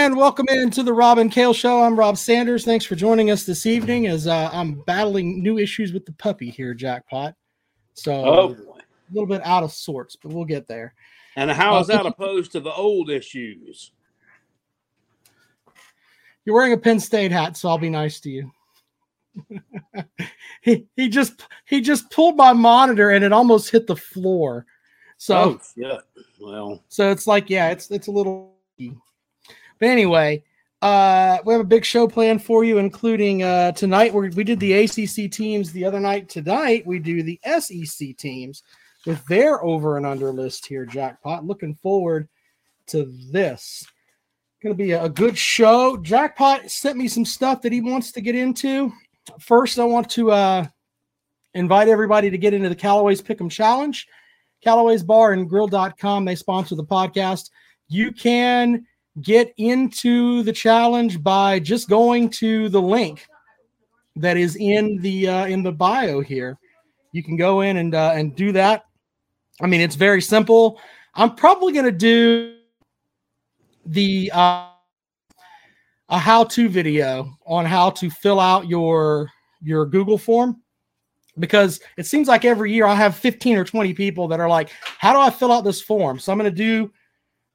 And welcome into the Rob and Kale Show. I'm Rob Sanders. Thanks for joining us this evening as uh, I'm battling new issues with the puppy here, Jackpot. So Oh boy. a little bit out of sorts, but we'll get there. And how is Uh, that opposed to the old issues? You're wearing a Penn State hat, so I'll be nice to you. he he just he just pulled my monitor and it almost hit the floor. So oh shit. Well, So it's like, yeah, it's it's a little. But anyway, uh, we have a big show planned for you, including uh, tonight. we we did the ACC teams the other night. Tonight we do the SEC teams with their over and under list here. Jackpot. Looking forward to this. Going to be a, good show. Jackpot sent me some stuff that he wants to get into. First, I want to uh, invite everybody to get into the Callaway's Pick'em Challenge. Callaway's Bar and Grill.com. They sponsor the podcast. You can get into the challenge by just going to the link that is in the uh, in the bio here. You can go in and uh, and do that. I mean, it's very simple. I'm probably going to do the uh, a how-to video on how to fill out your your Google form because it seems like every year I have 15 or 20 people that are like, How do I fill out this form? So I'm going to do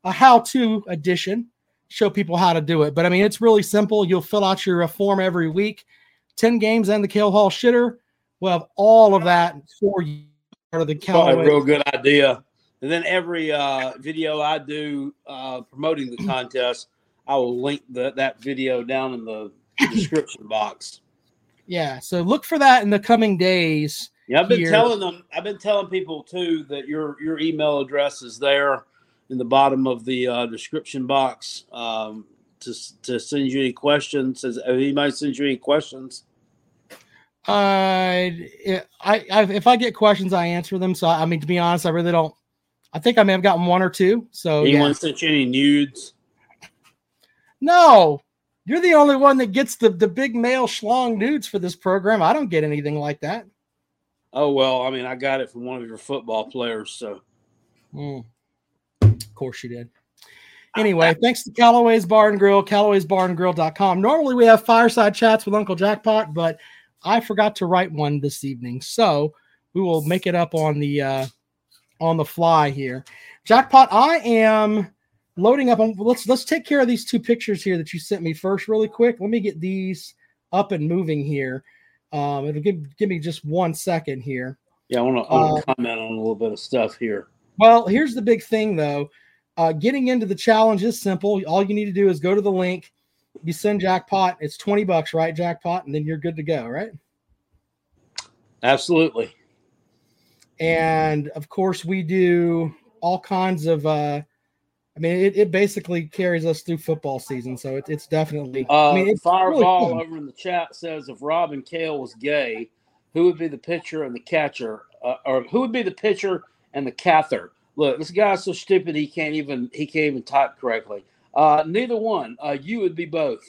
a how to edition, show people how to do it. But I mean, it's really simple. You'll fill out your uh, form every week, 10 games and the Kale Hall shitter. We'll have all of that for you. Part of the a real good idea. And then every uh, video I do uh, promoting the contest, I will link the, that video down in the description box. Yeah. So look for that in the coming days. Yeah, I've been Here. telling them. I've been telling people too that your your email address is there in the bottom of the uh, description box um, to to send you any questions. Has anybody sends you any questions? Uh, I, I if I get questions, I answer them. So I mean, to be honest, I really don't. I think I may have gotten one or two. So yeah. Anyone sent you any nudes? No, you're the only one that gets the the big male schlong nudes for this program. I don't get anything like that. Oh well, I mean, I got it from one of your football players. So Mm. Of course you did. Anyway, thanks to Callaway's Bar and Grill, Callaway'sBarandGrill.com. Normally we have fireside chats with Uncle Jackpot, but I forgot to write one this evening, so we will make it up on the uh, on the fly here. Jackpot, I am loading up. On, let's let's take care of these two pictures here that you sent me first, really quick. Let me get these up and moving here. Um, it'll give give me just one second here. yeah, I want to Uh, comment on a little bit of stuff here. Well, here's the big thing though. Uh, getting into the challenge is simple. All you need to do is go to the link. You send jackpot. It's 20 bucks, right? Jackpot, and then you're good to go, right? Absolutely. And of course, we do all kinds of uh I mean, it, it basically carries us through football season, so it, it's definitely. Uh, I mean, it's Fireball really over in the chat says if Robin and Kale was gay, who would be the pitcher and the catcher, uh, or who would be the pitcher and the cather? Look, this guy's so stupid he can't even he can't even type correctly. Uh, neither one. Uh, you would be both.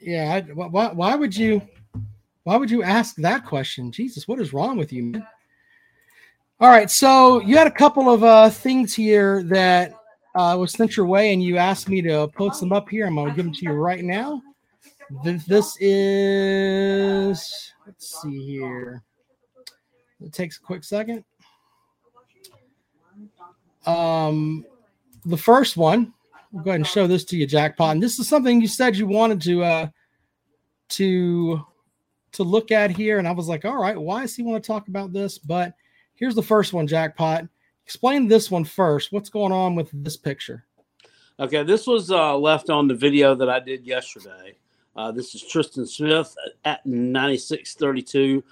Yeah. I, why, why would you? Why would you ask that question? Jesus, what is wrong with you, man? All right, so you had a couple of uh, things here that uh, was sent your way, and you asked me to post them up here. I'm going to give them to you right now. Th- This is, let's see here. It takes a quick second. Um, the first one, we'll go ahead and show this to you, Jackpot. And this is something you said you wanted to uh, to to look at here, and I was like, all right, why does he want to talk about this? But here's the first one, Jackpot. Explain this one first. What's going on with this picture? Okay, this was uh, left on the video that I did yesterday. Uh, this is Tristan Smith at 9632.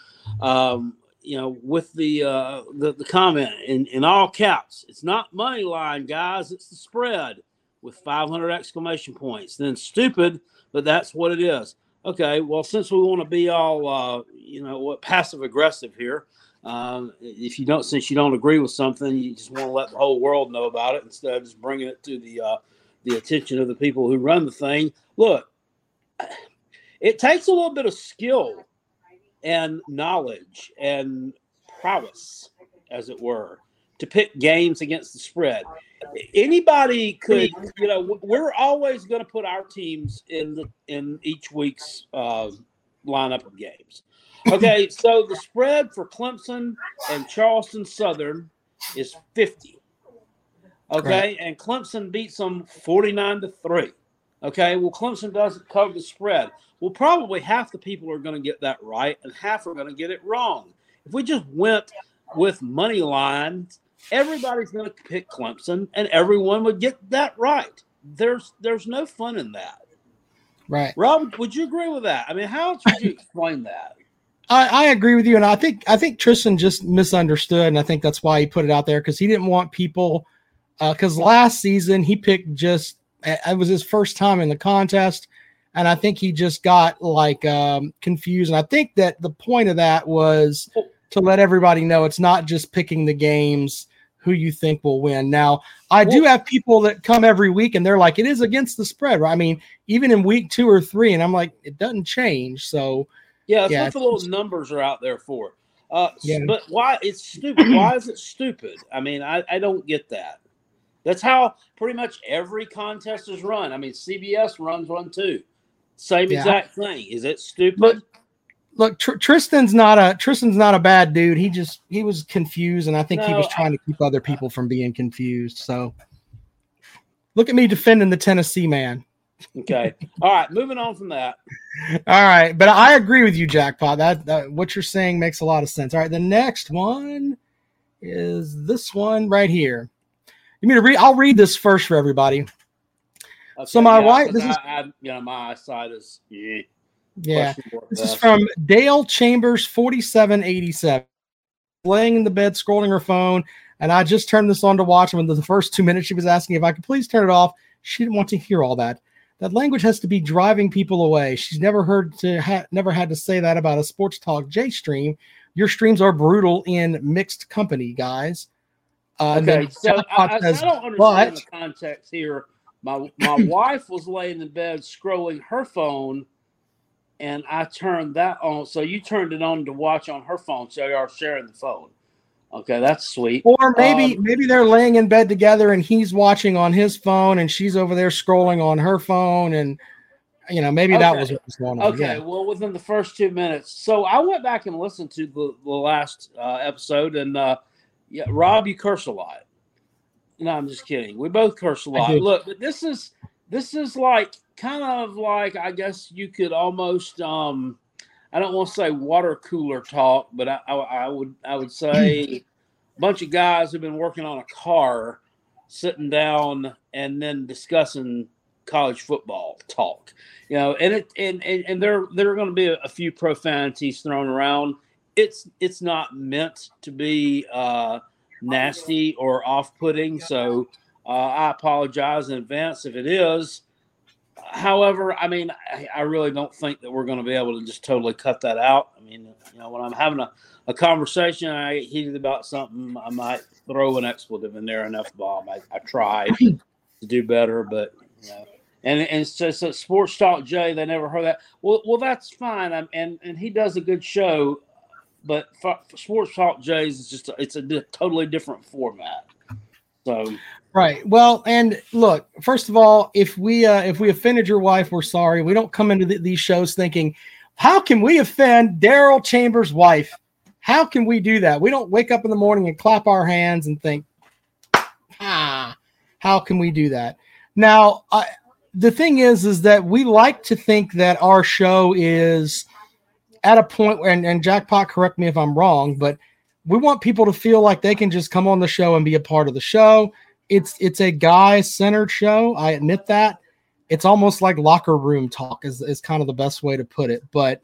Um, you know, with the, uh, the the comment in, in all caps, it's not money line, guys. It's the spread with 500 exclamation points. Then stupid, but that's what it is. Okay, well, since we want to be all uh, you know what passive aggressive here, um, if you don't, since you don't agree with something, you just want to let the whole world know about it instead of just bringing it to the uh, the attention of the people who run the thing. Look, it takes a little bit of skill and knowledge and prowess, as it were, to pick games against the spread. Anybody could, you know, we're always going to put our teams in the in each week's uh, lineup of games. Okay, so the spread for Clemson and Charleston Southern is 50. Okay, and Clemson beats them 49 to 3. Okay, well, Clemson doesn't cover the spread. Well, probably half the people are going to get that right, and half are going to get it wrong. If we just went with money lines, everybody's going to pick Clemson, and everyone would get that right. There's there's no fun in that. Right, Rob, would you agree with that? I mean, how else would you explain that? I, I agree with you, and I think I think Tristan just misunderstood, and I think that's why he put it out there because he didn't want people. Because uh, last season he picked just it was his first time in the contest, and I think he just got like um, confused. And I think that the point of that was to let everybody know it's not just picking the games who you think will win. Now, I do have people that come every week and they're like, it is against the spread. Right? I mean, even in week two or three, and I'm like, it doesn't change. So, yeah, that's yeah, what the little numbers are out there for. Uh, yeah. But why? It's stupid. why is it stupid? I mean, I, I don't get that. That's how pretty much every contest is run. I mean, CBS runs one too. Same yeah. exact thing. Is it stupid? But, look, Tr- Tristan's not a Tristan's not a bad dude. He just he was confused, and I think no, he was trying I, to keep other people from being confused. So, look at me defending the Tennessee man. Okay. All right. Moving on from that. All right, but I agree with you, Jackpot. That, that what you're saying makes a lot of sense. All right, the next one is this one right here. You mean to read? I'll read this first for everybody. Okay, so my yeah, wife, this I, is I, know, my eyesight is yeah. Yeah, this is from Dale Chambers, forty-seven eighty-seven. Laying in the bed, scrolling her phone, and I just turned this on to watch. And the first two minutes, she was asking if I could please turn it off. She didn't want to hear all that. That language has to be driving people away. She's never heard to ha- never had to say that about a sports talk J stream. Your streams are brutal in mixed company, guys. Uh, okay, so I, says, I, don't understand but, the context here. My my wife was laying in bed scrolling her phone, and I turned that on. So you turned it on to watch on her phone. So you are sharing the phone. Okay, that's sweet. Or maybe um, maybe they're laying in bed together and he's watching on his phone and she's over there scrolling on her phone and you know maybe okay. that was what was going on. Okay, yeah. well within the first two minutes, so I went back and listened to the, the last uh, episode and uh, yeah, Rob, you curse a lot. No, I'm just kidding. We both curse a lot. Look, but this is this is like kind of like I guess you could almost um I don't want to say water cooler talk, but I, I, I would I would say a bunch of guys who've been working on a car sitting down and then discussing college football talk. You know, and it and and, and there there are going to be a, a few profanities thrown around it's it's not meant to be uh, nasty or off-putting. So uh, I apologize in advance if it is. However, I mean, I, I really don't think that we're going to be able to just totally cut that out. I mean, you know, when I'm having a, a conversation, I get heated about something, I might throw an expletive in there, an F bomb. I, I tried to do better, but you know, and and just a sports talk Jay. They never heard that. Well, well, that's fine. I'm, and and he does a good show but for, Sports Talk Jays is just a, it's a di- totally different format. So right. Well, and look, first of all, if we uh, if we offended your wife, we're sorry. We don't come into these shows thinking, how can we offend Daryl Chambers' wife? How can we do that? We don't wake up in the morning and clap our hands and think, ah, how can we do that? Now, I, the thing is, is that we like to think that our show is at a point where, and, and Jackpot, correct me if I'm wrong, but we want people to feel like they can just come on the show and be a part of the show. It's it's a guy centered show. I admit that. It's almost like locker room talk is, is kind of the best way to put it. But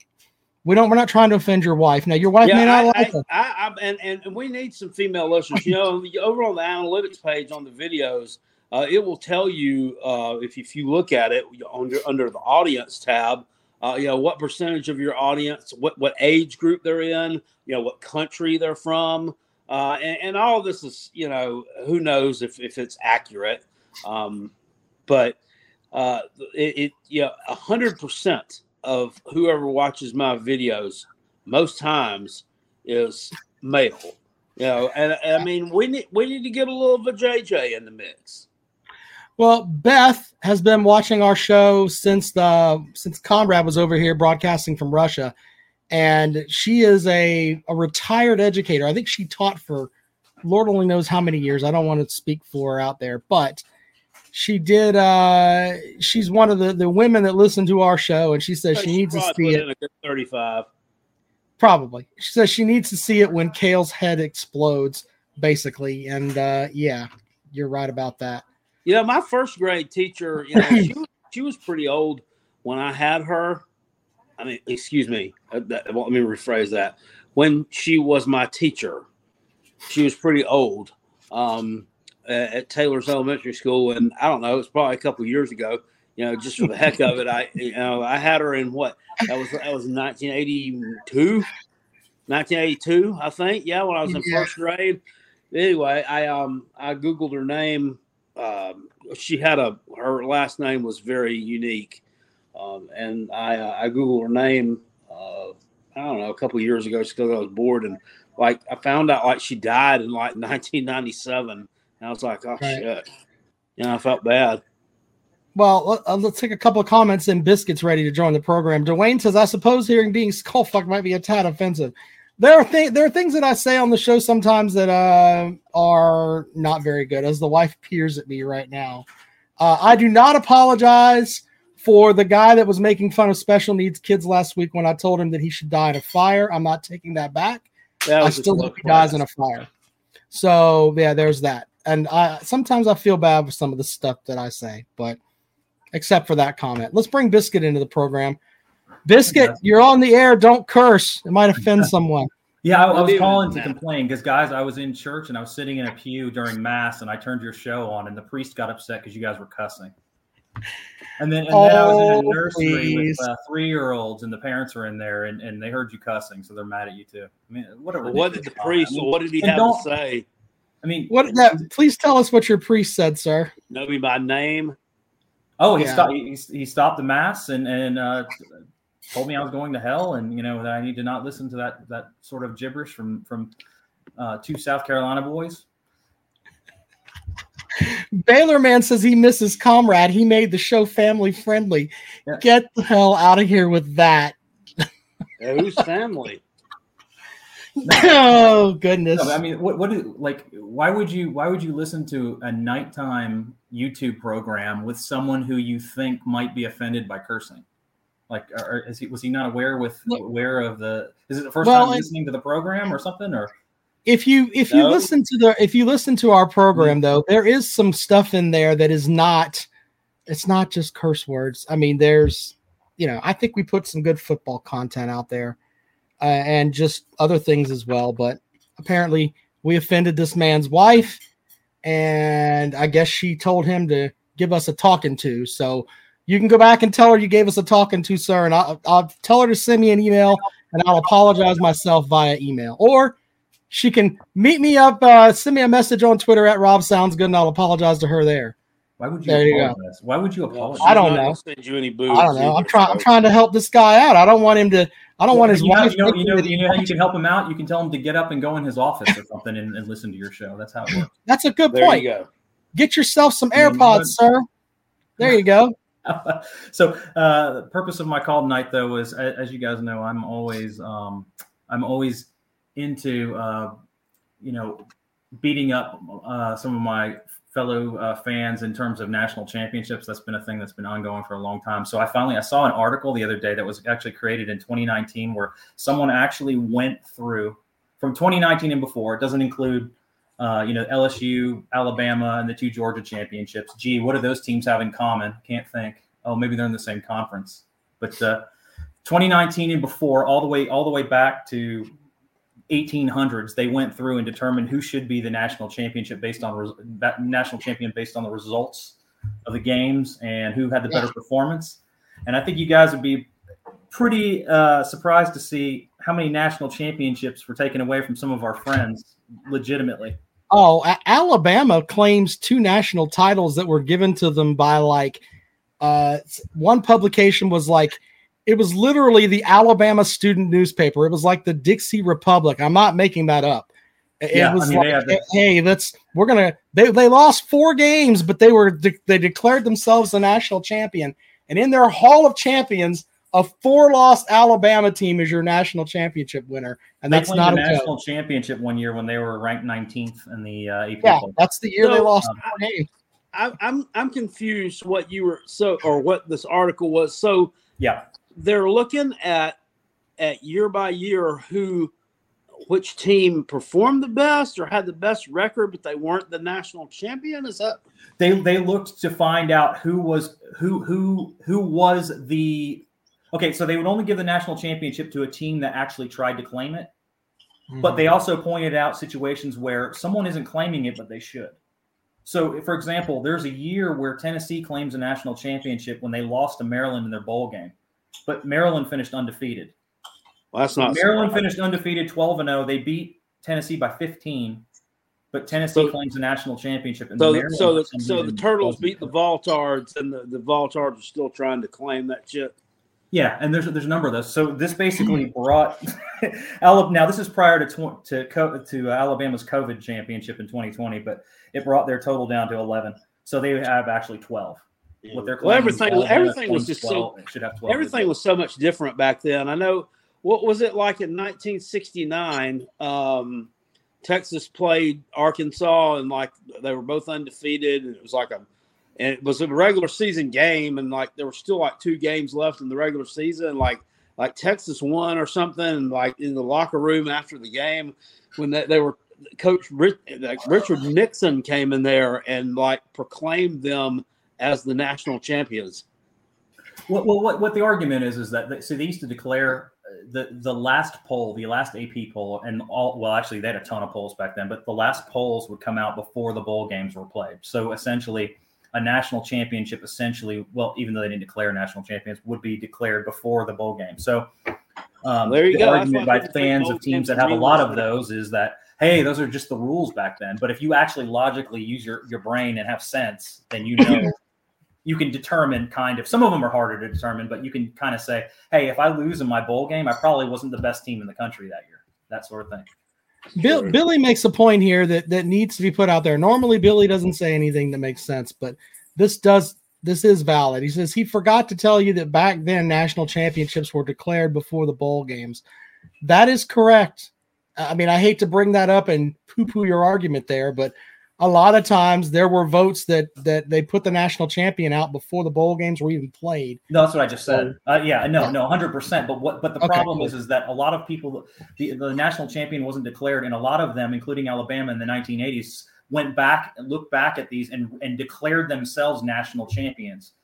we don't we're not trying to offend your wife. Now your wife yeah, may not I, like it. I, I, and, and we need some female listeners. You know, over on the analytics page on the videos, uh, it will tell you uh, if, if you look at it under under the audience tab uh, you know what percentage of your audience what what age group they're in you know what country they're from uh, and, and, all of this is you know who knows if, if it's accurate um, but uh, it, it you know a hundred percent of whoever watches my videos most times is male You know, and, and I mean, we need we need to get a little of a JJ in the mix. Well, Beth has been watching our show since the since Conrad was over here broadcasting from Russia, and she is a a retired educator. I think she taught for Lord only knows how many years. I don't want to speak for her out there, but she did. uh She's one of the the women that listen to our show, and she says she, She needs to see it. in a good thirty-five. Probably, she says she needs to see it when Kale's head explodes, basically. And uh yeah, you're right about that. You know, my first grade teacher, you know, she, was- she was pretty old when I had her. I mean, excuse me. uh, that- let me rephrase that. When she was my teacher, she was pretty old um, at at Taylor's Elementary School, and I don't know, it was probably a couple years ago. You know, just for the heck of it, I you know I had her in what that was that was 1982, 1982, I think. Yeah, when I was in Yeah. first grade. Anyway, I um I googled her name um, she had a her last name was very unique, um, and I uh, I googled her name. Uh, I don't know a couple years ago just because I was bored and like I found out like she died in like 1997, and I was like, oh Right. shit, you know I felt bad. Well, uh, let's take a couple of comments. And Biscuit's ready to join the program. Dwayne says, "I suppose hearing being skull fucked might be a tad offensive. There are th- there are things that I say on the show sometimes that uh, are not very good. As the wife peers at me right now, uh, I do not apologize for the guy that was making fun of special needs kids last week when I told him that he should die in a fire. I'm not taking that back. That I still hope he dies in a fire. So yeah, there's that. And I sometimes I feel bad with some of the stuff that I say, but except for that comment. Let's bring Biscuit into the program. Biscuit, Okay. you're on the air. Don't curse. It might offend someone. Yeah, I, I was calling to complain because, guys, I was in church and I was sitting in a pew during mass, and I turned your show on, and the priest got upset because you guys were cussing. And then, and then I was in Oh, a nursery please. with uh, three-year-olds, and the parents were in there, and, and they heard you cussing, so they're mad at you too. I mean, what a What did the priest? I mean, What did he and have to don't- say? I mean, What that please tell us what your priest said, sir. Know me by name. Oh, he Yeah. stopped. He, he stopped the mass and and uh, told me I was going to hell, and you know that I need to not listen to that that sort of gibberish from from uh, two South Carolina boys. Baylor man says he misses comrade. He made the show family friendly. Yeah. Get the hell out of here with that. Yeah, whose family? oh goodness. No, I mean, what what do like? Why would you why would you listen to a nighttime YouTube program with someone who you think might be offended by cursing? Like, or, is he was he not aware with aware of the? Is it the first Well, time listening to the program or something? Or if you if you listen to the if you listen to our program though there is some stuff in there that is not it's not just curse words i mean there's you know i think we put some good football content out there uh, and just other things as well but apparently we offended this man's wife and i guess she told him to give us a talking to so you can go back and tell her you gave us a talking to sir and i'll, I'll tell her to send me an email and i'll apologize myself via email or she can meet me up, uh, send me a message on Twitter at Rob Sounds Good, and I'll apologize to her there. why would you There you go. apologize? Why would you apologize? I don't know. Send you any booze I don't know. I'm either, trying. I'm trying to help this guy out. I don't want him to. I don't want his you know, wife. you know, you know, you know how you can help him out. You can tell him to get up and go in his office or something and, and listen to your show. That's how it works. That's a good There point. you go. Get yourself some AirPods, sir. There you go. so uh, the purpose of my call tonight, though, is as you guys know, I'm always um, I'm always into uh, you know beating up uh, some of my fellow uh, fans in terms of national championships. That's been a thing that's been ongoing for a long time. So I finally I saw an article the other day that was actually created in 2019 where someone actually went through from 2019 and before. It doesn't include uh, you know, LSU, Alabama, and the two Georgia championships. Gee, what do those teams have in common? Can't think. Oh, maybe they're in the same conference. But uh, 2019 and before, all the way all the way back to 1800s, they went through and determined who should be the national championship based on res- that national champion based on the results of the games and who had the better performance. And I think you guys would be pretty uh, surprised to see how many national championships were taken away from some of our friends legitimately. Oh, A- Alabama claims two national titles that were given to them by like uh one publication was like it was literally the Alabama student newspaper. It was like the Dixie Republic. I'm not making that up. It yeah, was I mean, like, hey, that's we're gonna. They they lost four games, but they were de- they declared themselves the national champion, and in their Hall of Champions, a four-loss Alabama team is your national championship winner, and they that's not a national championship one year when they were ranked 19th in the uh, AP. Yeah, that's the year so, they lost um, four games. I, I'm I'm confused what you were so or what this article was. So yeah, they're looking at at year by year who which team performed the best or had the best record, but they weren't the national champion. Is that they they looked to find out who was who who who was the okay, so they would only give the national championship to a team that actually tried to claim it. Mm-hmm. But they also pointed out situations where someone isn't claiming it, but they should. So, for example, there's a year where Tennessee claims a national championship when they lost to Maryland in their bowl game, but Maryland finished undefeated. Well, that's not Maryland finished undefeated, 12 and 0. They beat Tennessee by 15, but Tennessee so, claims the national championship. so, the, so the so the Turtles beat the Voltards, and the, the Voltards are still trying to claim that chip. Yeah, and there's there's a number of those. So this basically brought Alabama. Now this is prior to tw- to to Alabama's COVID championship in 2020, but it brought their total down to 11. So they have actually 12. Yeah. What they're well, everything everything was just 12, so should have 12 everything was so much different back then. I know what was it like in 1969? Um, Texas played Arkansas and like they were both undefeated, and it was like a and it was a regular season game, and like there were still like two games left in the regular season, like like Texas won or something, like in the locker room after the game when they, they were coach Rich, like Richard Nixon came in there and like proclaimed them as the national champions. Well, well what, what the argument is is that they, so they used to declare uh, the the last poll, the last AP poll, and all well, actually they had a ton of polls back then, but the last polls would come out before the bowl games were played. So essentially, a national championship essentially, well, even though they didn't declare national champions, would be declared before the bowl game. So um, there you the go. argument by fans of teams that have a lot of those is that hey, those are just the rules back then. But if you actually logically use your your brain and have sense, then you know you can determine kind of some of them are harder to determine, but you can kind of say, hey, if I lose in my bowl game, I probably wasn't the best team in the country that year. That sort of thing. Bill, Billy makes a point here that that needs to be put out there. Normally, Billy doesn't say anything that makes sense, but this does. This is valid. He says he forgot to tell you that back then national championships were declared before the bowl games. That is correct. I mean, I hate to bring that up and poo-poo your argument there, but a lot of times there were votes that that they put the national champion out before the bowl games were even played. No, that's what I just said. Uh, yeah, no, no, hundred percent. But what? But the okay, problem cool. is, is that a lot of people, the, the national champion wasn't declared, and a lot of them, including Alabama in the 1980s, went back and looked back at these and and declared themselves national champions.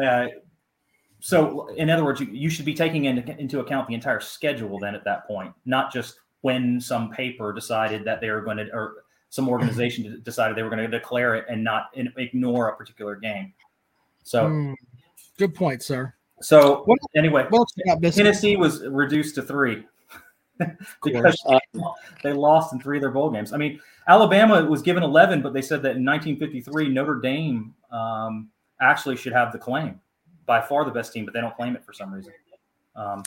Uh, so, in other words, you, you should be taking into, into account the entire schedule then at that point, not just when some paper decided that they were going to or some organization decided they were going to declare it and not ignore a particular game. So, mm, good point, sir. So what, anyway, Tennessee was reduced to three because they lost in three of their bowl games. I mean, Alabama was given 11, but they said that in 1953 Notre Dame um, actually should have the claim, by far the best team, but they don't claim it for some reason. Um,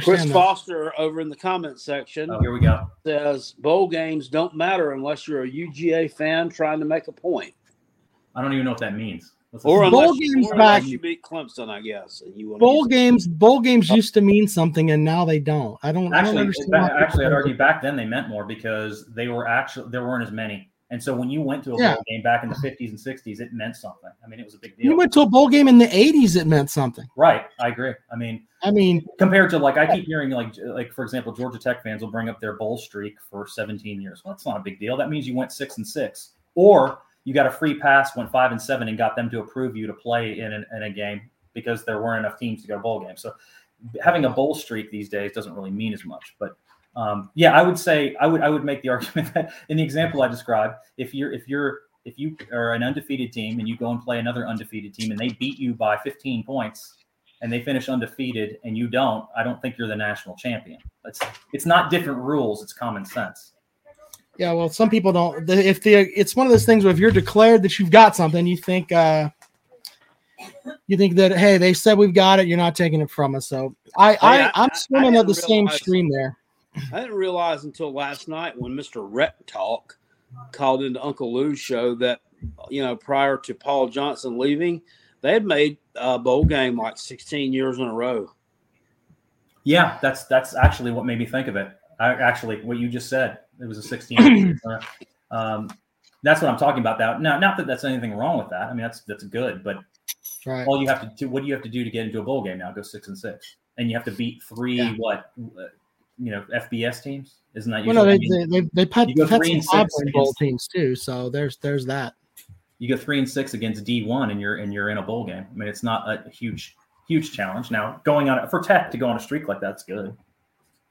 Chris Foster over in the comment section. Oh, here we go. Says bowl games don't matter unless you're a UGA fan trying to make a point. I don't even know what that means. or unless, bowl games or back, you beat Clemson, I guess. And you bowl games, bowl games used to mean something, and now they don't. I don't. Actually, I don't understand actually, I'd argue back then they meant more because they were actually there weren't as many. And so when you went to a yeah. bowl game back in the 50s and 60s, it meant something. I mean, it was a big deal. You went to a bowl game in the 80s, it meant something. Right. I agree. I mean, I mean, compared to like I keep hearing like like for example, Georgia Tech fans will bring up their bowl streak for 17 years. Well, that's not a big deal. That means you went six and six, or you got a free pass, went five and seven, and got them to approve you to play in, an, in a game because there weren't enough teams to go to bowl game. So having a bowl streak these days doesn't really mean as much. But um, yeah, I would say I would I would make the argument that in the example I described, if you're if you're if you are an undefeated team and you go and play another undefeated team and they beat you by 15 points, and they finish undefeated and you don't, I don't think you're the national champion. It's it's not different rules; it's common sense. Yeah, well, some people don't. If the it's one of those things where if you're declared that you've got something, you think uh, you think that hey, they said we've got it, you're not taking it from us. So I, I, I I'm swimming at the same stream there. I didn't realize until last night when Mr. Rep Talk called into Uncle Lou's show that you know prior to Paul Johnson leaving, they had made a bowl game like 16 years in a row. Yeah, that's that's actually what made me think of it. I, actually, what you just said, it was a 16. um, that's what I'm talking about. That now, not that that's anything wrong with that. I mean, that's that's good, but right. all you have to do, what do you have to do to get into a bowl game now? Go six and six, and you have to beat three yeah. what, you know, FBS teams. Isn't that? Well, no, they, they they they put, you go three and six bowl teams too. So there's there's that. You go three and six against D one, and you're and you're in a bowl game. I mean, it's not a huge huge challenge. Now going on for Tech to go on a streak like that's good.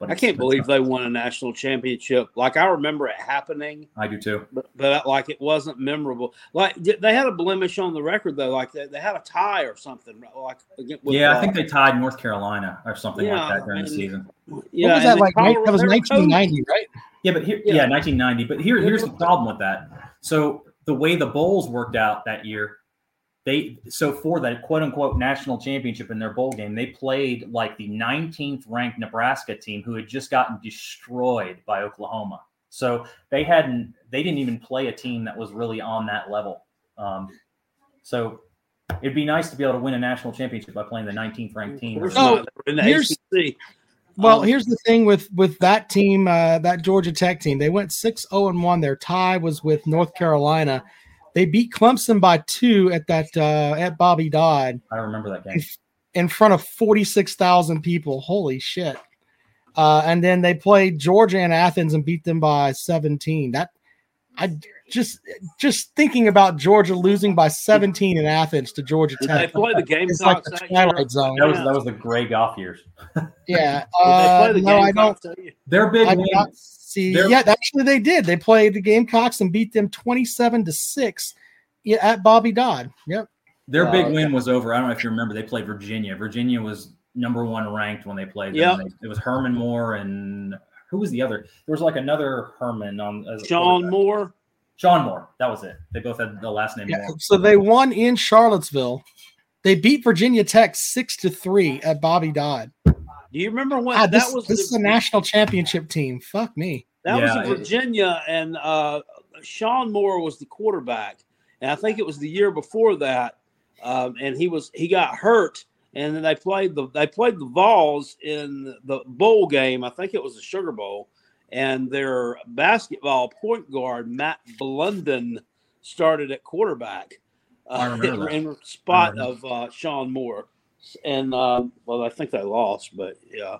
But I can't believe they won a national championship. Like I remember it happening. I do too. But, but like it wasn't memorable. Like they had a blemish on the record though. Like they, they had a tie or something. Like yeah, uh, I think they tied North Carolina or something yeah, like that during and, the season. Yeah, what was that like? Colorado, that was 1990, right? Yeah, but here, yeah. yeah, 1990. But here, here's the problem with that. So the way the bowls worked out that year, they so for that quote unquote national championship in their bowl game, they played like the 19th ranked Nebraska team who had just gotten destroyed by Oklahoma. So they hadn't they didn't even play a team that was really on that level. Um, so it'd be nice to be able to win a national championship by playing the 19th ranked team. Oh, in the here's, ACC. Well, um, here's the thing with with that team, uh, that Georgia Tech team. They went 6-0 and 1. Their tie was with North Carolina they beat Clemson by two at that uh, at Bobby Dodd. I remember that game in front of forty six thousand people. Holy shit! Uh, and then they played Georgia and Athens and beat them by seventeen. That I just just thinking about Georgia losing by seventeen in Athens to Georgia Tech. Did they play the game like the twilight zone. That was that was the Ray Goff years. yeah, uh, no, I don't. They're big wins See, They're, yeah, actually they did. They played the Gamecocks and beat them 27 to 6 at Bobby Dodd. Yep. Their big uh, win was over. I don't know if you remember, they played Virginia. Virginia was number one ranked when they played. Yeah. It was Herman Moore and who was the other? There was like another Herman on Shawn Moore. John Moore. That was it. They both had the last name yeah, So they won in Charlottesville. They beat Virginia Tech six to three at Bobby Dodd. Do you remember when ah, this, that was? This the, is a national championship team. Fuck me. That yeah, was in Virginia, it, and uh, Shawn Moore was the quarterback, and I think it was the year before that, um, and he was he got hurt, and then they played the they played the Vols in the bowl game. I think it was the Sugar Bowl, and their basketball point guard Matt Blundin started at quarterback uh, in, in spot of uh, Shawn Moore and uh, well, I think they lost, but yeah.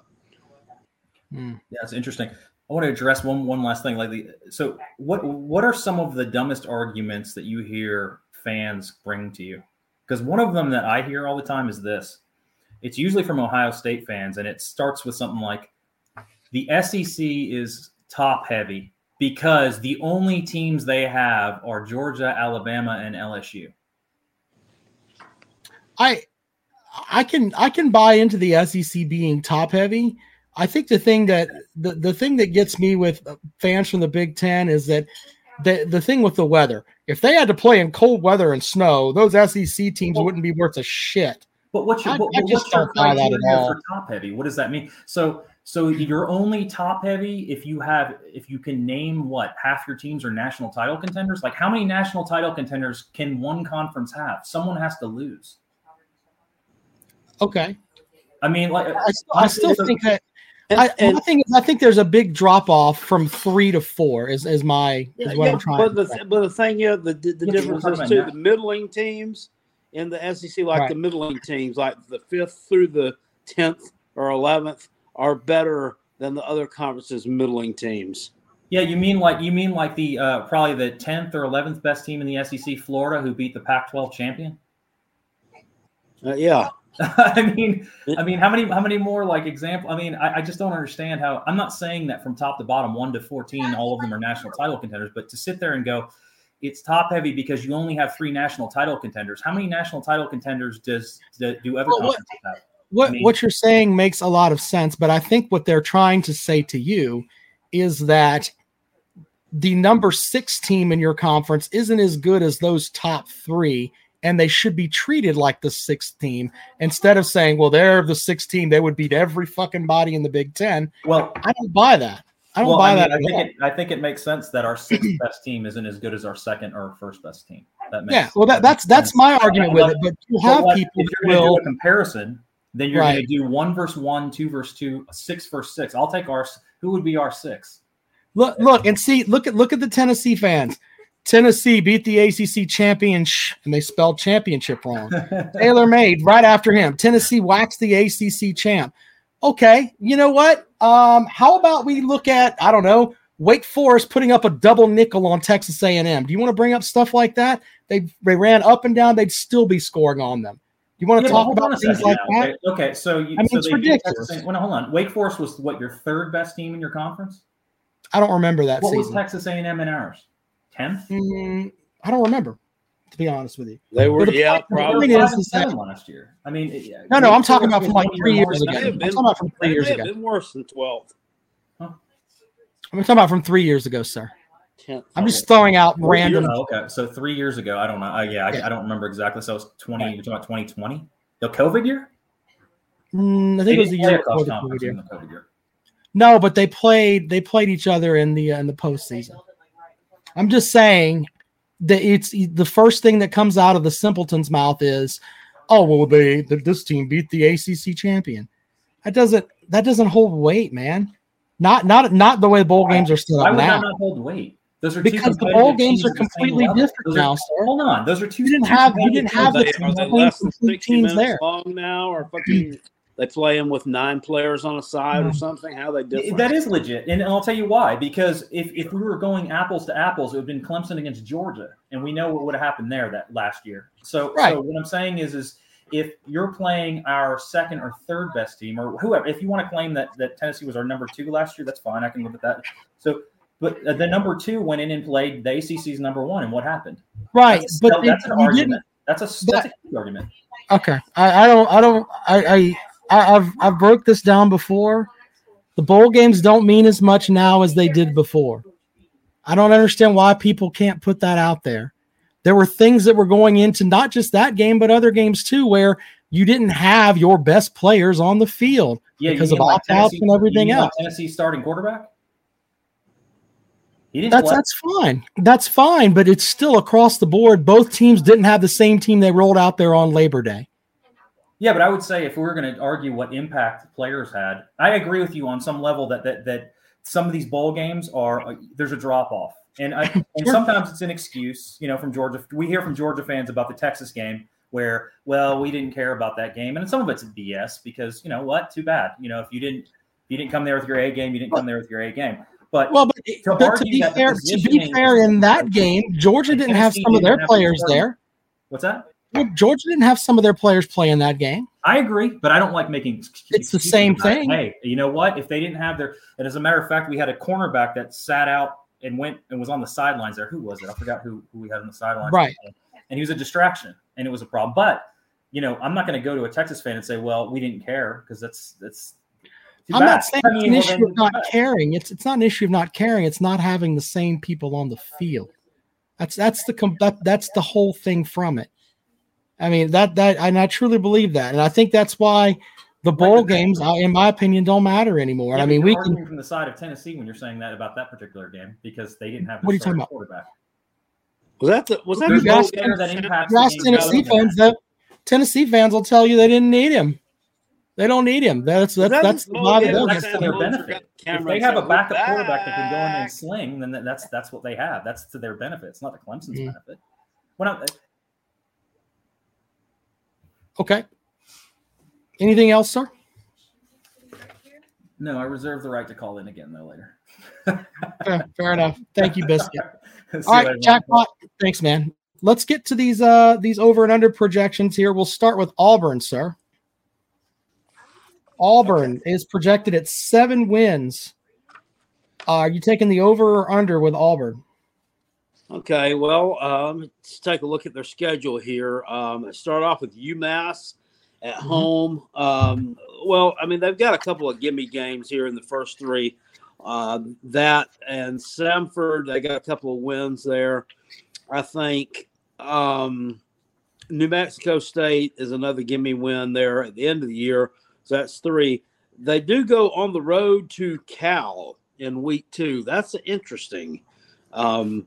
Hmm. Yeah, it's interesting. I want to address one one last thing. Like, the, so what what are some of the dumbest arguments that you hear fans bring to you? Because one of them that I hear all the time is this. It's usually from Ohio State fans, and it starts with something like, "The SEC is top heavy because the only teams they have are Georgia, Alabama, and LSU." I I can I can buy into the SEC being top heavy. I think the thing that the, the thing that gets me with uh, fans from the Big Ten is that the the thing with the weather. If they had to play in cold weather and snow, those SEC teams well, wouldn't be worth a shit. But what's your, I, what, I just don't buy that at all. For top heavy, what does that mean? So so you're only top heavy if you have if you can name what half your teams are national title contenders. Like how many national title contenders can one conference have? Someone has to lose. Okay. I mean, like I, I still think that. And, I, and, thing is, I think there's a big drop off from three to four. Is is my is what yeah, I'm trying. But the but the thing is, the the, the difference is too. The middling teams in the SEC, like right. the middling teams, like the fifth through the tenth or eleventh, are better than the other conferences' middling teams. Yeah, you mean like you mean like the uh, probably the tenth or eleventh best team in the SEC, Florida, who beat the Pac-12 champion. Uh, yeah, I mean, I mean, how many, how many more like example? I mean, I, I, just don't understand how. I'm not saying that from top to bottom, one to fourteen, all of them are national title contenders. But to sit there and go, it's top heavy because you only have three national title contenders. How many national title contenders does do, do other well, what, have? What I mean, what you're saying makes a lot of sense, but I think what they're trying to say to you is that the number six team in your conference isn't as good as those top three and they should be treated like the sixth team instead of saying, well, they're the sixth team. They would beat every fucking body in the Big Ten. Well, I don't buy that. I don't well, buy I, mean, that. I think it, I think it makes sense that our sixth best team isn't as good as our second or first best team. That makes yeah, well, that, that that's that's sense. my argument with it. But you have what- people if you're going to will. do a comparison, then you're Right. going to do one versus one, two versus two, six versus six. I'll take our. Who would be our six? Look, look, and see. Look at look at the Tennessee fans. Tennessee beat the ACC champion, and they spelled championship wrong. Taylor made right after him. Tennessee waxed the ACC champ. Okay, you know what? Um, how about we look at I don't know Wake Forest putting up a double nickel on Texas A&M? Do you want to bring up stuff like that? They they ran up and down. They'd still be scoring on them. You want to Yeah, talk about things like now, that? Okay, okay, so you, I mean, so it's ridiculous. Texas Well, no, hold on. Wake Forest was what your third best team in your conference. I don't remember that What was. Texas A&M in ours? Tenth. Mm, I don't remember, to be honest with you. They were, the yeah, point- the They were point probably. is- five is seven last year. I mean, it- No, no, I'm talking about from like three years ago. than May I'm talking about from three They years have ago. been worse than 12th. I'm talking about from three years ago, sir. 10th. I'm just throwing out Three random. oh, okay, so three years ago, I don't know. Uh, yeah, I, Yeah. I don't remember exactly. So it was twenty. You're talking about 2020, the COVID year. Mm, I They think it was the year across before the COVID year. the COVID year. No, but they played. They played each other in the uh, in the postseason. I'm just saying that it's the first thing that comes out of the simpleton's mouth is, "Oh well, they the, this team beat the ACC champion." That doesn't that doesn't hold weight, man. Not not not the way bowl games are set Why would now. that not hold weight? Those are two Because the bowl games are at the same completely different are- now, sir. Hold on, those are two. You didn't two have- you competitive didn't have the they, same are they complete- less than complete 60 teams there. long now, or fucking they playing with nine players on a side or Mm. something? How they different? That is legit, and I'll tell you why. Because if, if we were going apples to apples, it would have been Clemson against Georgia, and we know what would have happened there that last year. So, Right. so what I'm saying is, is if you're playing our second or third best team, or whoever, if you want to claim that that Tennessee was our number two last year, that's fine. I can live with that. So, but uh, the number two went in and played the ACC's number one, and what happened? right, That's, but no, they- that's an argument. That's a that's a key argument. Okay, I, I don't, I don't, I, I, I, I've, I've broke this down before. The bowl games don't mean as much now as they did before. I don't understand why people can't put that out there. There were things that were going into not just that game, but other games too, where you didn't have your best players on the field. Yeah, Because of like opt-outs and everything mean like else. Tennessee starting quarterback. That's play. that's fine. That's fine, but it's still across the board. Both teams didn't have the same team they rolled out there on Labor Day. Yeah, but I would say if we were going to argue what impact players had, I agree with you on some level that that that some of these bowl games are uh, there's a drop off, and I, and sometimes it's an excuse. You know, from Georgia, we hear from Georgia fans about the Texas game where, well, we didn't care about that game, and some of it's BS because you know what, too bad. You know, if you didn't if you didn't come there with your A game, you didn't come there with your A game. But Well, but, To but to be fair, to be fair, in that game, Georgia didn't have some of their players there. what's that? Well, Georgia didn't have some of their players play in that game. I agree, but I don't like making. ex- It's the same thing. Hey, you know what? If they didn't have their, and as a matter of fact, we had a cornerback that sat out and went and was on the sidelines there. Who was it? I forgot who who we had on the sidelines. Right. And he was a distraction, and it was a problem. But you know, I'm not going to go to a Texas fan and say, "Well, we didn't care," because that's that's. I'm bad. not saying I it's an issue of not caring. It's it's not an issue of not caring. It's not having the same people on the field. That's that's the com- that, that's the whole thing from it. I mean that that and I truly believe that, and I think that's why the bowl but that- games, I- in my opinion, don't matter anymore. Yeah, I mean, you're we can. from the side of Tennessee when you're saying that about that particular game because they didn't have. What are you talking about? Quarterback. was that the was that Who's the You bowl game? that impacts the ask Tennessee fans that Tennessee fans will tell you they didn't need him. They don't need him. That's that's that that's the the bowl vibe game? of those that's guys. to their benefit. If they have a said, backup "We're quarterback that can go in there and sling, then that's that's what they have. That's to their benefit. It's not the Clemson's Mm. benefit. When I, Okay. Anything else, sir? no, I reserve the right to call in again though later. Fair, fair enough. Thank you, Biscuit. All right, jackpot. Thanks, man. Let's get to these uh these over and under projections here. We'll start with Auburn, sir. Auburn is projected at seven wins. Uh, are you taking the over or under with Auburn? Okay, well, um, let's take a look at their schedule here. Um, start off with UMass at Mhm. home. Um, well, I mean, they've got a couple of gimme games here in the first three. Um, that and Samford, they got a couple of wins there. I think. Um, New Mexico State is another gimme win there at the end of the year. So that's three. They do go on the road to Cal in week two. That's interesting. Um,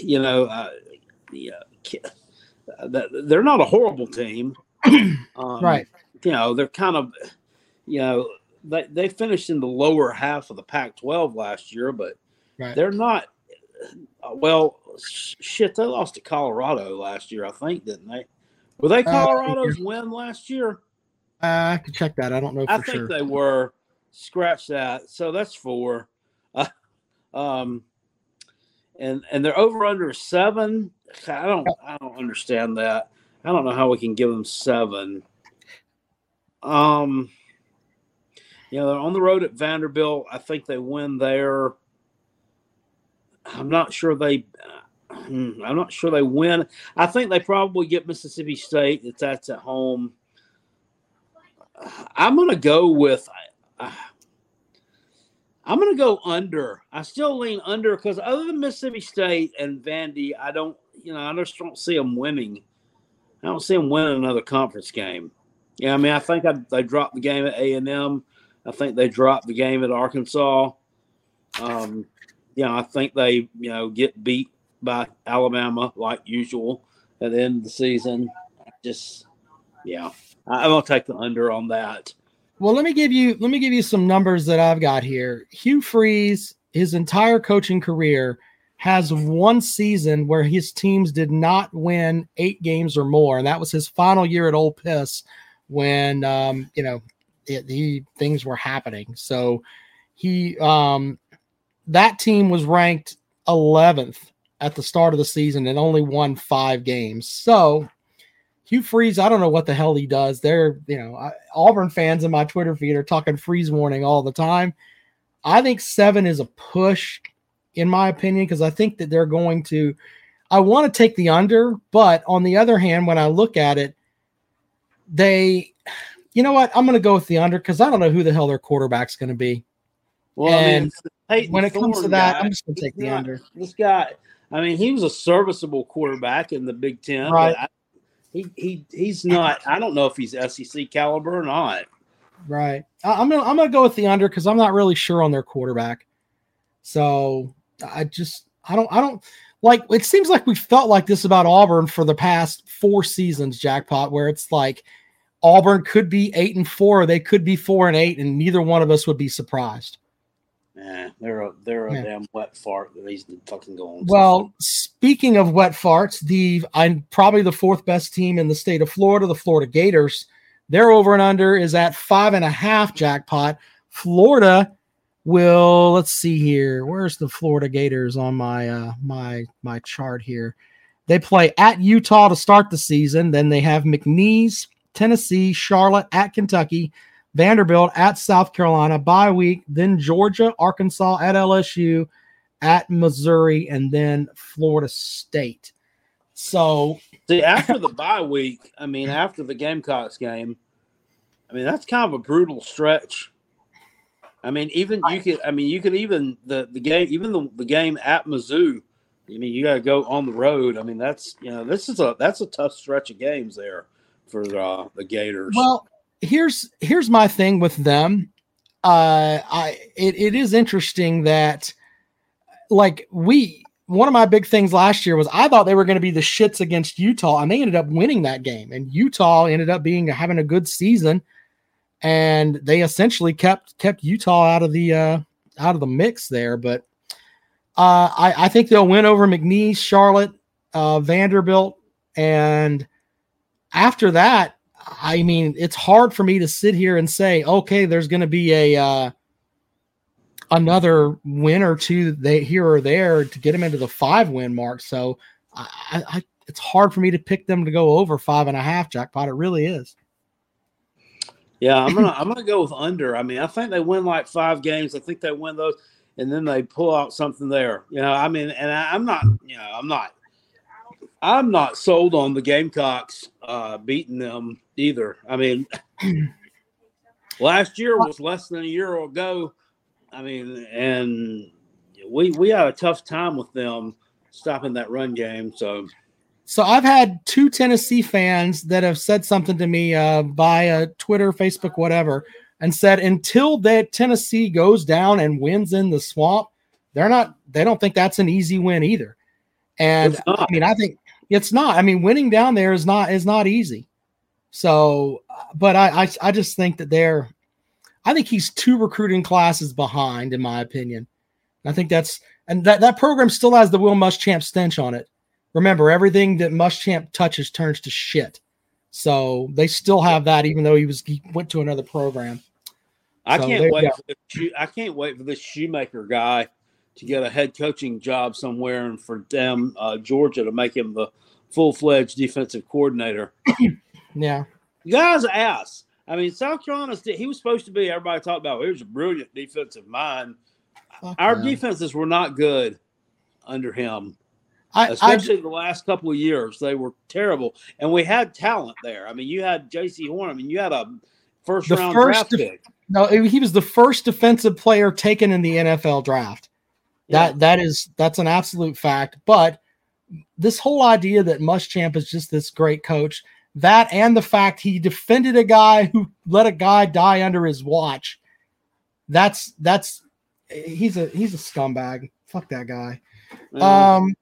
you know, uh, yeah, they're not a horrible team. Um, right. You know, they're kind of, you know, they, they finished in the lower half of the Pac 12 last year, but right. they're not. Uh, well, shit, they lost to Colorado last year, I think, didn't they? Were they uh, Colorado's uh, win last year? Uh, I can check that. I don't know. I think sure. they were. Scratch that. So that's four. Uh, um, and and they're over under seven. I don't I don't understand that. I don't know how we can give them seven. Um, you know, they're on the road at Vanderbilt. I think they win there. I'm not sure they. Hmm, I'm not sure they win. I think they probably get Mississippi State. That's at home. I'm gonna go with. Uh, I'm going to go under. I still lean under because other than Mississippi State and Vandy, I don't, you know, I just don't see them winning. I don't see them winning another conference game. Yeah, I mean, I think I, they dropped the game at A and M. I think they dropped the game at Arkansas. Um, you know, I think they, you know, get beat by Alabama like usual at the end of the season. Just, yeah, I'm gonna take the under on that. Well, let me give you let me give you some numbers that I've got here. Hugh Freeze, his entire coaching career, has one season where his teams did not win eight games or more, and that was his final year at Ole Miss when um, you know it, he things were happening. So he um, that team was ranked 11th at the start of the season and only won five games. So Hugh Freeze, I don't know what the hell he does. They're, you know, I, Auburn fans in my Twitter feed are talking freeze warning all the time. I think seven is a push, in my opinion, because I think that they're going to. I want to take the under, but on the other hand, when I look at it, they, you know what? I'm going to go with the under because I don't know who the hell their quarterback's going to be. Well, and I mean, when it comes to that, guy, I'm just going to take the not, under. This guy, I mean, he was a serviceable quarterback in the Big Ten. Right. I, he he he's not. I don't know if he's SEC caliber or not. Right. I'm gonna I'm gonna go with the under because I'm not really sure on their quarterback. So I just I don't I don't like it seems like we felt like this about Auburn for the past four seasons, jackpot, where it's like Auburn could be eight and four, they could be four and eight, and neither one of us would be surprised. Yeah, they're a they're a yeah. damn wet fart that he's fucking going. Well, speaking of wet farts, the I'm probably the fourth best team in the state of Florida, the Florida Gators. Their over and under is at five and a half jackpot. Florida will let's see here. Where's the Florida Gators on my uh my my chart here? They play at Utah to start the season. Then they have McNeese, Tennessee, Charlotte at Kentucky, Vanderbilt at South Carolina bye week, then Georgia, Arkansas at LSU, at Missouri, and then Florida State. So, see, after the bye week, I mean, after the Gamecocks game, I mean, that's kind of a brutal stretch. I mean, even you could, I mean, you could even the the game, even the, the game at Mizzou. I mean, you got to go on the road. I mean, that's you know, this is a that's a tough stretch of games there for uh, the Gators. Well, here's here's my thing with them. Uh, I it, it is interesting that like we one of my big things last year was I thought they were going to be the shits against Utah, and they ended up winning that game. And Utah ended up being having a good season, and they essentially kept kept Utah out of the uh, out of the mix there. But uh, I, I think they'll win over McNeese, Charlotte, uh, Vanderbilt, and after that, I mean, it's hard for me to sit here and say, okay, there's going to be a uh, another win or two they here or there to get them into the five win mark. So I, I, it's hard for me to pick them to go over five and a half jackpot. It really is. Yeah, I'm gonna I'm gonna go with under. I mean, I think they win like five games. I think they win those, and then they pull out something there. You know, I mean, and I, I'm not, you know, I'm not I'm not sold on the Gamecocks uh, beating them either. I mean, last year was less than a year ago. I mean, and we we had a tough time with them stopping that run game. So, So I've had two Tennessee fans that have said something to me uh, via Twitter, Facebook, whatever, and said until that Tennessee goes down and wins in the swamp, they're not. They don't think that's an easy win either. And I mean, I think it's not. I mean, winning down there is not is not easy. So, but I I, I just think that they're. I think he's two recruiting classes behind, in my opinion. I think that's and that that program still has the Will Muschamp stench on it. Remember, everything that Muschamp touches turns to shit. So they still have that, even though he was he went to another program. I So can't wait. For Shoe- I can't wait for this Shoemaker guy to get a head coaching job somewhere, and for them uh, Georgia to make him the full fledged defensive coordinator. Yeah, guy's ass. I mean, South Carolina's he was supposed to be. Everybody talked about. He was a brilliant defensive mind. Fuck Our them. defenses were not good under him, I, I especially the last couple of years. They were terrible, and we had talent there. I mean, you had Jaycee Horn. I mean, you had a first round first draft def- pick. no, he was the first defensive player taken in the NFL draft. Yeah. That that is that's an absolute fact. But this whole idea that Muschamp is just this great coach, that and the fact he defended a guy who let a guy die under his watch, that's that's he's a he's a scumbag. Fuck that guy. Yeah, Um,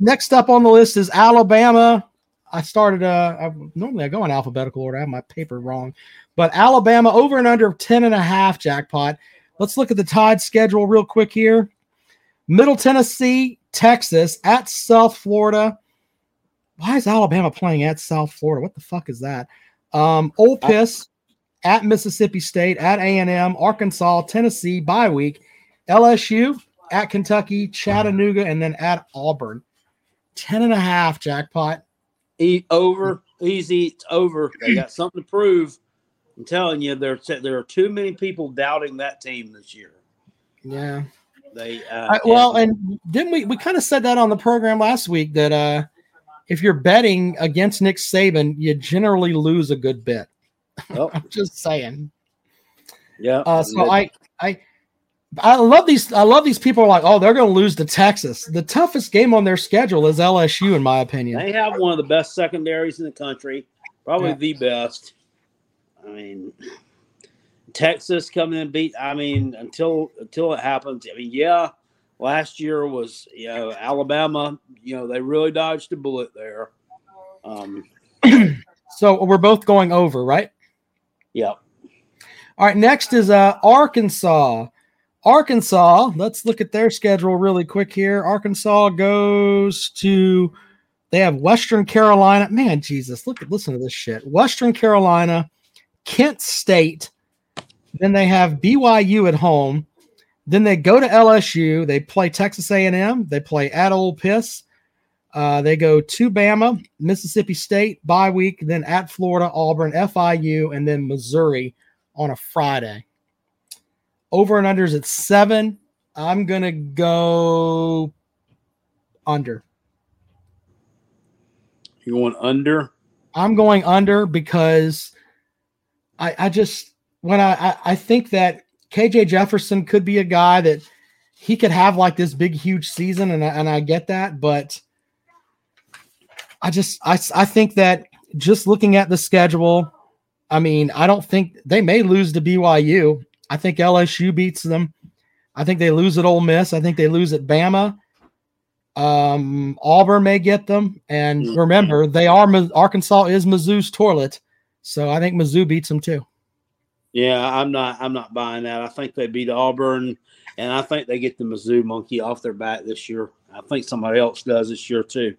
next up on the list is Alabama. I started uh I, normally I go in alphabetical order. I have my paper wrong. But Alabama over and under 10 and a half jackpot. Let's look at the Tide schedule real quick here. Middle Tennessee, Texas, at South Florida. Why is Alabama playing at South Florida? What the fuck is that? Um, Ole Piss, at Mississippi State, at A&M, Arkansas, Tennessee, bye week, LSU, at Kentucky, Chattanooga, and then at Auburn. 10 and a half jackpot. Eat over, easy, it's over. They got something to prove. I'm telling you, there there are too many people doubting that team this year. Yeah. They uh, I, well, and didn't we we kind of said that on the program last week that uh if you're betting against Nick Saban, you generally lose a good bit. oh, I'm just saying. yeah. Uh, so I I I love these. I love these people are like, oh, they're going to lose to Texas. The toughest game on their schedule is LSU, in my opinion. They have one of the best secondaries in the country, probably Yeah. the best. I mean, Texas coming in and beat. I mean, until until it happens. I mean, yeah, last year was you know Alabama. You know they really dodged a bullet there. Um, So we're both going over, right? yeah, All right. Next is uh Arkansas. Arkansas. Let's look at their schedule really quick here. Arkansas goes to. They have Western Carolina. Man, Jesus, look at listen to this shit. Western Carolina, Kent State. Then they have BYU at home. Then they go to LSU. They play Texas A&M. They play at Ole Piss. Uh, they go to Bama, Mississippi State bye week, then at Florida, Auburn, FIU, and then Missouri on a Friday. Over and unders at seven. I'm gonna go under. you going under? I'm going under because I, I just when I, I think that KJ Jefferson could be a guy that he could have like this big huge season and I, and I get that but I just I I think that just looking at the schedule I mean I don't think they may lose to BYU I think LSU beats them. I think they lose at Ole Miss. I think they lose at Bama. Um, Auburn may get them, and Mhm. remember they are Arkansas is Mizzou's toilet, so I think Mizzou beats them too. Yeah, I'm not. I'm not buying that. I think they beat Auburn, and I think they get the Mizzou monkey off their back this year. I think somebody else does this year too.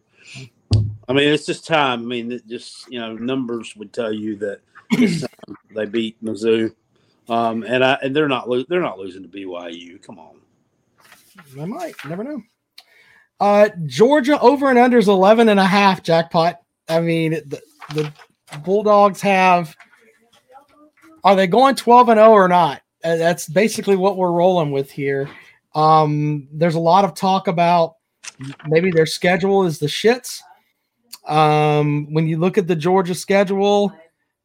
I mean, it's just time. I mean, just you know, numbers would tell you that they beat Mizzou, um, and I and they're not lo- they're not losing to BYU. Come on. I might never know. Uh, Georgia over and under is 11 and a half jackpot. I mean, the, the Bulldogs have. Are they going 12 and 0 or not? Uh, that's basically what we're rolling with here. Um, there's a lot of talk about maybe their schedule is the shits. Um, when you look at the Georgia schedule,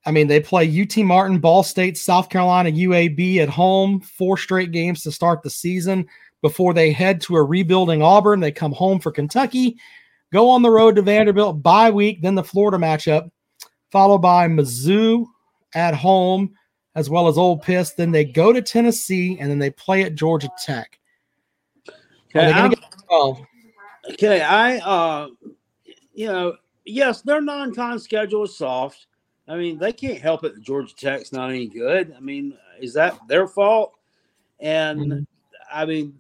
I mean, they play UT Martin, Ball State, South Carolina, UAB at home, four straight games to start the season before they head to a rebuilding Auburn. They come home for Kentucky, go on the road to Vanderbilt bye week, then the Florida matchup, followed by Mizzou at home, as well as Old Piss. Then they go to Tennessee, and then they play at Georgia Tech. Okay, oh. okay, I uh, you know, yes, their non-con schedule is soft. I mean, they can't help it. Georgia Tech's not any good. I mean, is that their fault? And mm-hmm. I mean,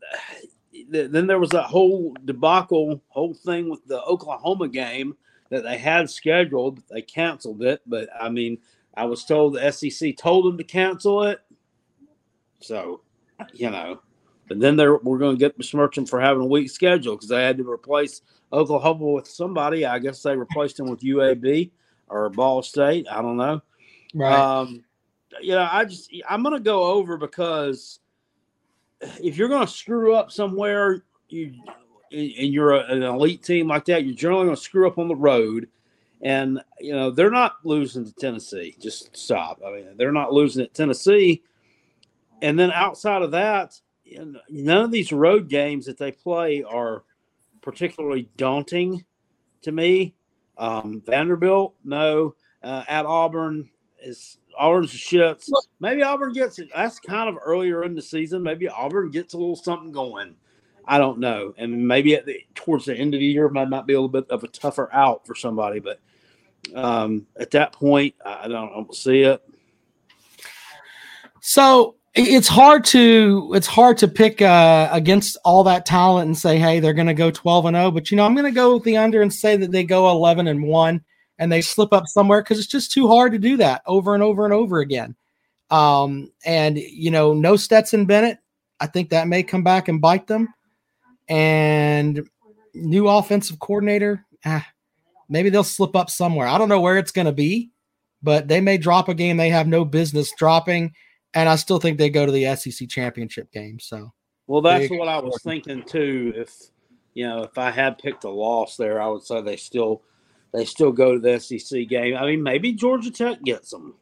then there was that whole debacle, whole thing with the Oklahoma game that they had scheduled. They canceled it, but I mean, I was told the SEC told them to cancel it. So, you know, but then they're we're going to get besmirch them for having a weak schedule because they had to replace Oklahoma with somebody. I guess they replaced him with UAB or Ball State. I don't know. Right. Um, you know, I just I'm going to go over because if you're going to screw up somewhere, you and you're an elite team like that, you're generally going to screw up on the road. And you know they're not losing to Tennessee. Just stop. I mean, they're not losing at Tennessee. And then outside of that, none of these road games that they play are particularly daunting to me. Um, Vanderbilt, no. Uh, at Auburn is Auburn's shits. Maybe Auburn gets it. That's kind of earlier in the season. Maybe Auburn gets a little something going. I don't know. And maybe at the, towards the end of the year might not be a little bit of a tougher out for somebody. But um, at that point, I don't, I don't see it. So it's hard to it's hard to pick uh, against all that talent and say, hey, they're going to go twelve and zero. Oh, but you know, I'm going to go with the under and say that they go eleven and one and they slip up somewhere because it's just too hard to do that over and over and over again. Um, and you know, no Stetson Bennett. I think that may come back and bite them. And new offensive coordinator, ah, maybe they'll slip up somewhere. I don't know where it's going to be, but they may drop a game they have no business dropping. And I still think they go to the SEC championship game. So, well, that's what I was thinking too. If you know, if I had picked a loss there, I would say they still they still go to the SEC game. I mean, maybe Georgia Tech gets them.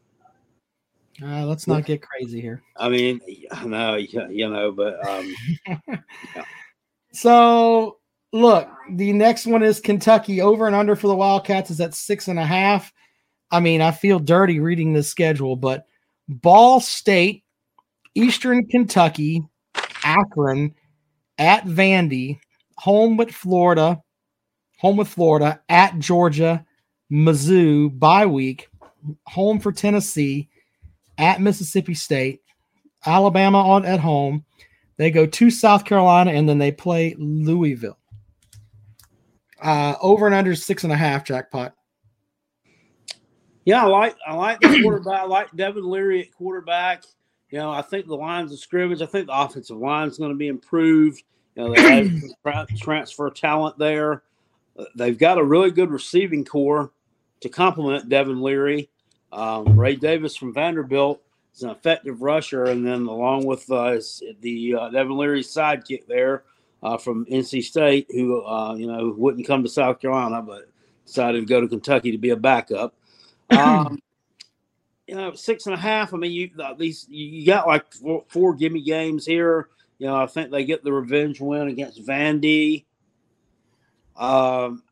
Uh, let's not get crazy here. I mean, I know, you know, but um, yeah. so look, the next one is Kentucky over and under for the Wildcats is at six and a half. I mean, I feel dirty reading this schedule, but Ball State, Eastern Kentucky, Akron, at Vandy, home with Florida, home with Florida, at Georgia, Mizzou, bye week, home for Tennessee, at Mississippi State, Alabama on at home. They go to South Carolina and then they play Louisville. Uh, over and under six and a half jackpot. Yeah, I like I like the quarterback. I like Devin Leary at quarterback. You know, I think the lines of scrimmage. I think the offensive line is going to be improved. You know, they have transfer talent there. They've got a really good receiving core to complement Devin Leary. Um, Ray Davis from Vanderbilt is an effective rusher, and then along with uh, the uh, Devin Leary sidekick there uh, from NC State, who uh, you know wouldn't come to South Carolina, but decided to go to Kentucky to be a backup. Um, you know, six and a half. I mean, you these you got like four, four gimme games here. You know, I think they get the revenge win against Vandy. Um,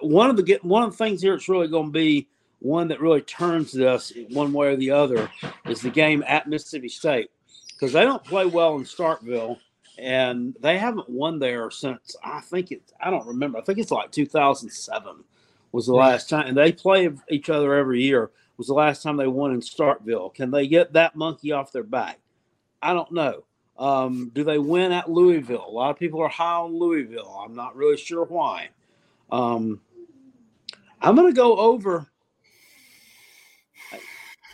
one of the one of the things here it's really going to be one that really turns this one way or the other is the game at Mississippi State because they don't play well in Starkville and they haven't won there since I think it I don't remember I think it's like 2007 was the last time and they play each other every year was the last time they won in Starkville can they get that monkey off their back I don't know um, do they win at Louisville? A lot of people are high on Louisville. I'm not really sure why. Um, I'm going to go over.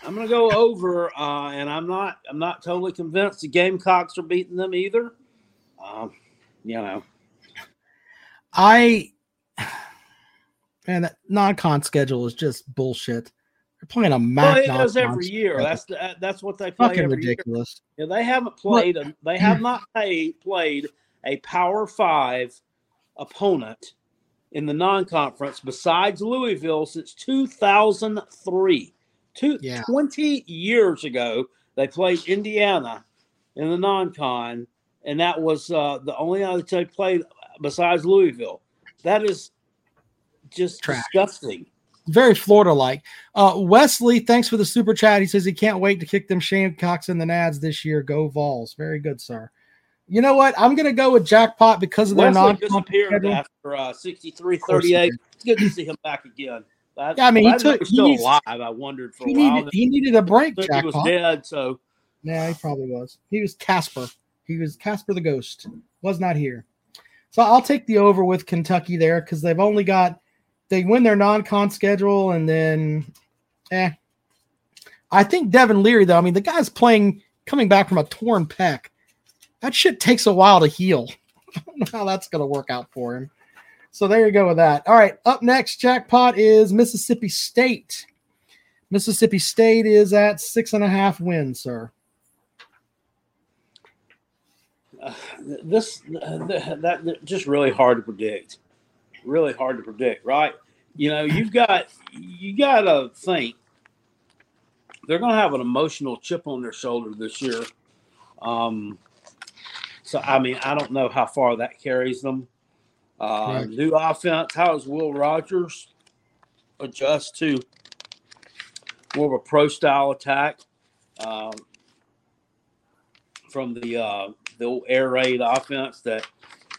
I'm going to go over, uh, and I'm not. I'm not totally convinced the Gamecocks are beating them either. Um, you know, I man, that non-con schedule is just bullshit. They're playing a MAC. Well, it does every year. That's the, that's what they play. Fucking ridiculous. Year. Yeah, they haven't played. A, they have not played played a Power Five opponent in the non-conference besides Louisville since 2003. Two, yeah. 20 years ago, they played Indiana in the non-con, and that was uh, the only other they played besides Louisville. that is just Trash. disgusting. Very Florida like. Uh, Wesley, thanks for the super chat. He says he can't wait to kick them Shamecocks in the Nads this year. Go Vols. Very good, sir. You know what? I'm going to go with Jackpot because of their non disappeared after uh, 63 course he 38. It's good to see him back again. I, Yeah, I mean, he took- was he still needs- alive. I wondered for He a while. needed, he needed a break, that he was dead, so Yeah, he probably was. He was Casper. He was Casper the Ghost. Was not here. So I'll take the over with Kentucky there because they've only got they win their non-con schedule and then eh. I think Devin Leary though. I mean, the guy's playing coming back from a torn pec. That shit takes a while to heal. I don't know how that's gonna work out for him. So there you go with that. All right, up next, jackpot is Mississippi State. Mississippi State is at six and a half wins, sir. Uh, this uh, that, that just really hard to predict. Really hard to predict, right? You know, you've got you got to think they're going to have an emotional chip on their shoulder this year. Um, so I mean, I don't know how far that carries them. Uh, Right. New offense. How does Will Rogers adjust to more of a pro style attack? Um, from the uh, the old air raid offense that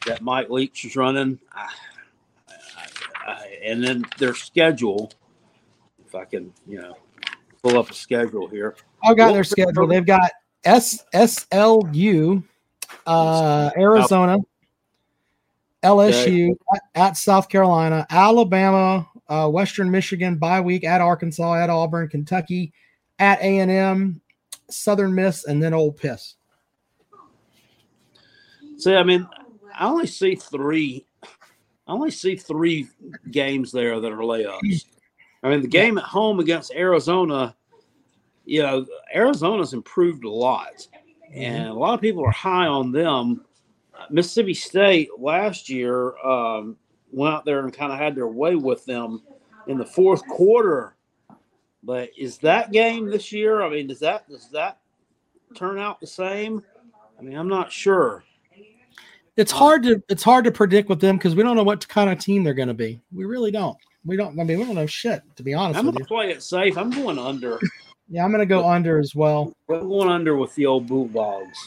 that Mike Leach is running, I, I, I, and then their schedule. If I can, you know, pull up a schedule here. I've got their schedule. They've got S S L U, uh, Arizona, LSU at, at South Carolina, Alabama, uh, Western Michigan, bye week at Arkansas, at Auburn, Kentucky, at A and M, Southern Miss, and then Old Piss. See, I mean, I only see three. I only see three games there that are layups. I mean, the game at home against Arizona, you know, Arizona's improved a lot, and a lot of people are high on them. Mississippi State last year um, went out there and kind of had their way with them in the fourth quarter. But is that game this year? I mean, does that does that turn out the same? I mean, I'm not sure. It's hard to it's hard to predict with them because we don't know what kind of team they're going to be. We really don't. We don't. I mean, we don't know shit to be honest I'm gonna you. play it safe. I'm going under. Yeah, I'm going to go under as well. I'm going under with the old Bulldogs.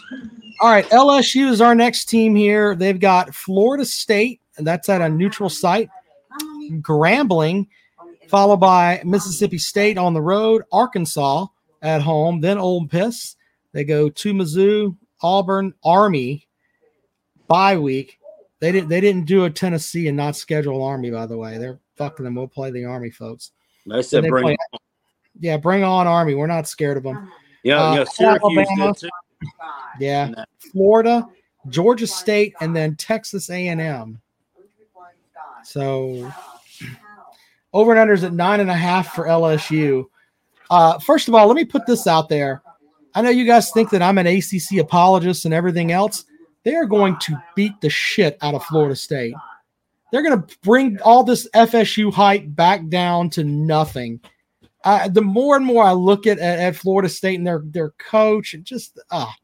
All right, LSU is our next team here. They've got Florida State, and that's at a neutral site. Grambling, followed by Mississippi State on the road, Arkansas at home, then Old Piss. They go to Mizzou, Auburn, Army, bye week. They didn't. They didn't do a Tennessee and not schedule Army. By the way, they're fucking them. We'll play the Army, folks. They said they bring. play- Yeah, bring on Army. We're not scared of them. Yeah, uh, yeah. Syracuse Alabama. did too. Yeah, Florida, Georgia State, and then Texas A&M. So over and unders at nine and a half for LSU. Uh, first of all, let me put this out there. I know you guys think that I'm an ACC apologist and everything else. They are going to beat the shit out of Florida State. They're going to bring all this FSU hype back down to nothing. Uh, the more and more I look at, at, at Florida State and their their coach, it just ah,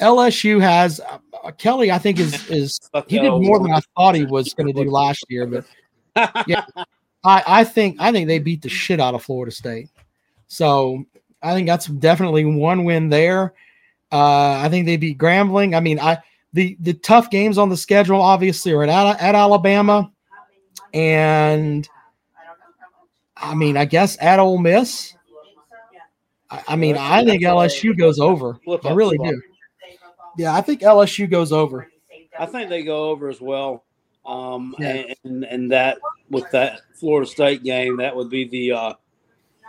LSU has uh, uh, Kelly. I think is is he did more than I thought he was going to do last year, but yeah, I, I think I think they beat the shit out of Florida State. So I think that's definitely one win there. Uh, I think they beat Grambling. I mean, I the the tough games on the schedule obviously are at at Alabama, and I mean, I guess at Ole Miss. I, I mean, I think LSU goes over. I really do. Yeah, I think LSU goes over. I think they go over as well. Um, Yeah. and and that with that Florida State game, that would be the uh,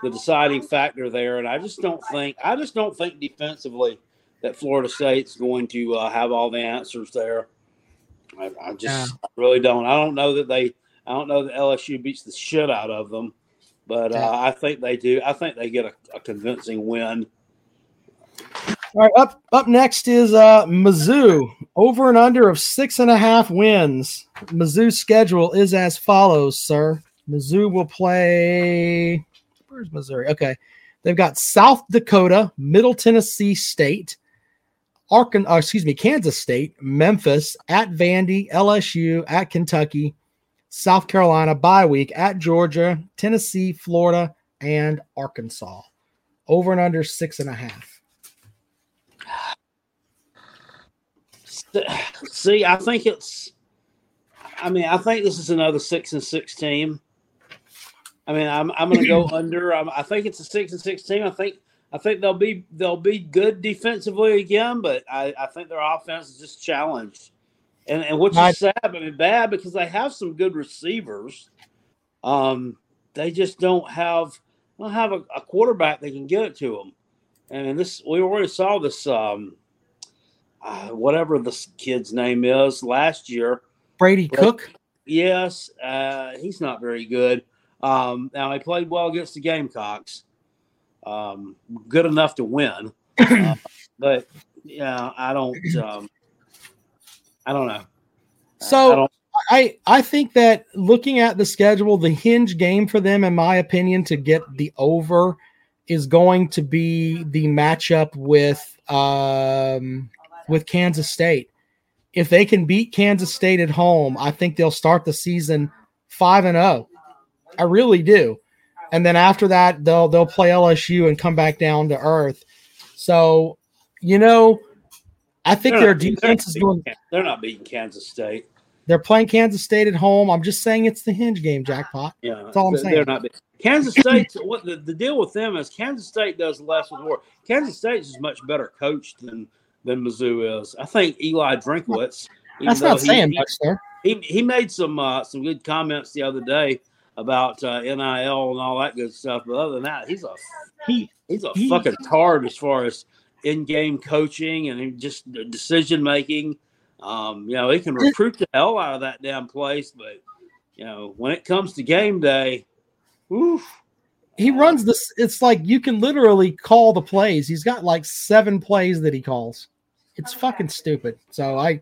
the deciding factor there. And I just don't think I just don't think defensively that Florida State's going to uh, have all the answers there. I, I just I really don't. I don't know that they. I don't know that LSU beats the shit out of them, but uh, Yeah. I think they do. I think they get a, a convincing win. All right, up up next is uh Mizzou. Over and under of six and a half wins. Mizzou's schedule is as follows, sir. Mizzou will play. Where's Missouri? Okay, they've got South Dakota, Middle Tennessee State, Arkansas. Uh, excuse me, Kansas State, Memphis, at Vandy, LSU, at Kentucky, South Carolina bye week at Georgia, Tennessee, Florida, and Arkansas. Over and under six and a half. See, I think it's. I mean, I think this is another six and six team. I mean, I'm I'm going to go under. I'm, I think it's a six and six team. I think I think they'll be they'll be good defensively again, but I, I think their offense is just challenged. And and which is sad, I mean bad because they have some good receivers. Um, they just don't have don't have a, a quarterback that can get it to them. And this we already saw this um, uh, whatever this kid's name is last year. Brady but, Cook. Yes, uh, he's not very good. Um, now he played well against the Gamecocks, um, good enough to win, uh, but yeah, I don't. Um, I don't know. So I, don't, I I think that looking at the schedule, the hinge game for them, in my opinion, to get the over is going to be the matchup with um, with Kansas State. If they can beat Kansas State at home, I think they'll start the season five and zero. Oh. I really do. And then after that, they'll they'll play LSU and come back down to earth. So, you know, I think they're their defense is doing. They're not beating Kansas State. They're playing Kansas State at home. I'm just saying it's the hinge game, jackpot. Yeah, that's all I'm saying. They're not. Kansas State. what the, the deal with them is Kansas State does less with more. Kansas State is much better coached than than Mizzou is. I think Eli Drinkwitz. That's not he, saying much, sir. He he made some uh, some good comments the other day about uh, NIL and all that good stuff. But other than that, he's a he he's a he, fucking tard as far as in-game coaching and just decision making. Um, you know, he can recruit the hell out of that damn place, but you know, when it comes to game day, oof. He runs this. It's like you can literally call the plays. He's got like seven plays that he calls. It's fucking stupid. So I,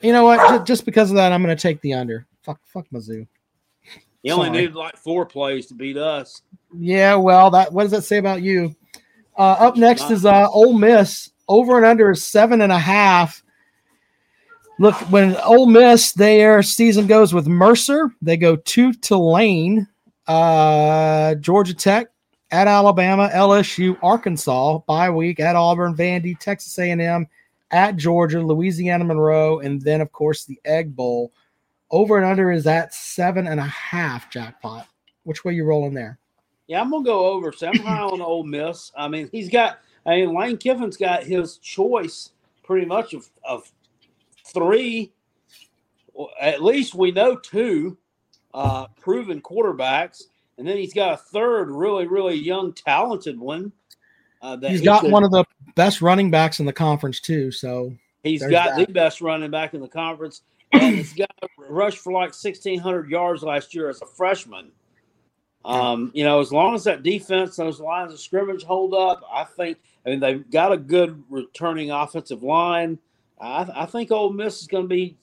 you know what? Just because of that, I'm going to take the under. Fuck, fuck Mizzou. He only Sorry. needed like four plays to beat us. Yeah, well, that what does that say about you? Uh, up next is uh, Ole Miss. Over and under is seven and a half. Look, when Ole Miss, their season goes with Mercer. They go two to Tulane, uh, Georgia Tech, at Alabama, LSU, Arkansas, bye week at Auburn, Vandy, Texas A&M, at Georgia, Louisiana Monroe, and then of course the Egg Bowl. Over and under is at seven and a half jackpot. Which way you rolling there? Yeah, I'm gonna go over. So I'm high on Ole Miss. I mean, he's got. I mean, Lane Kiffin's got his choice pretty much of of three. At least we know two uh, proven quarterbacks, and then he's got a third really, really young, talented one. Uh, he's he got could, one of the best running backs in the conference too. So he's got that. the best running back in the conference and this guy rushed for like 1,600 yards last year as a freshman. Um, you know, as long as that defense, those lines of scrimmage hold up, I think. I mean, they've got a good returning offensive line. I, I think Ole Miss is going to be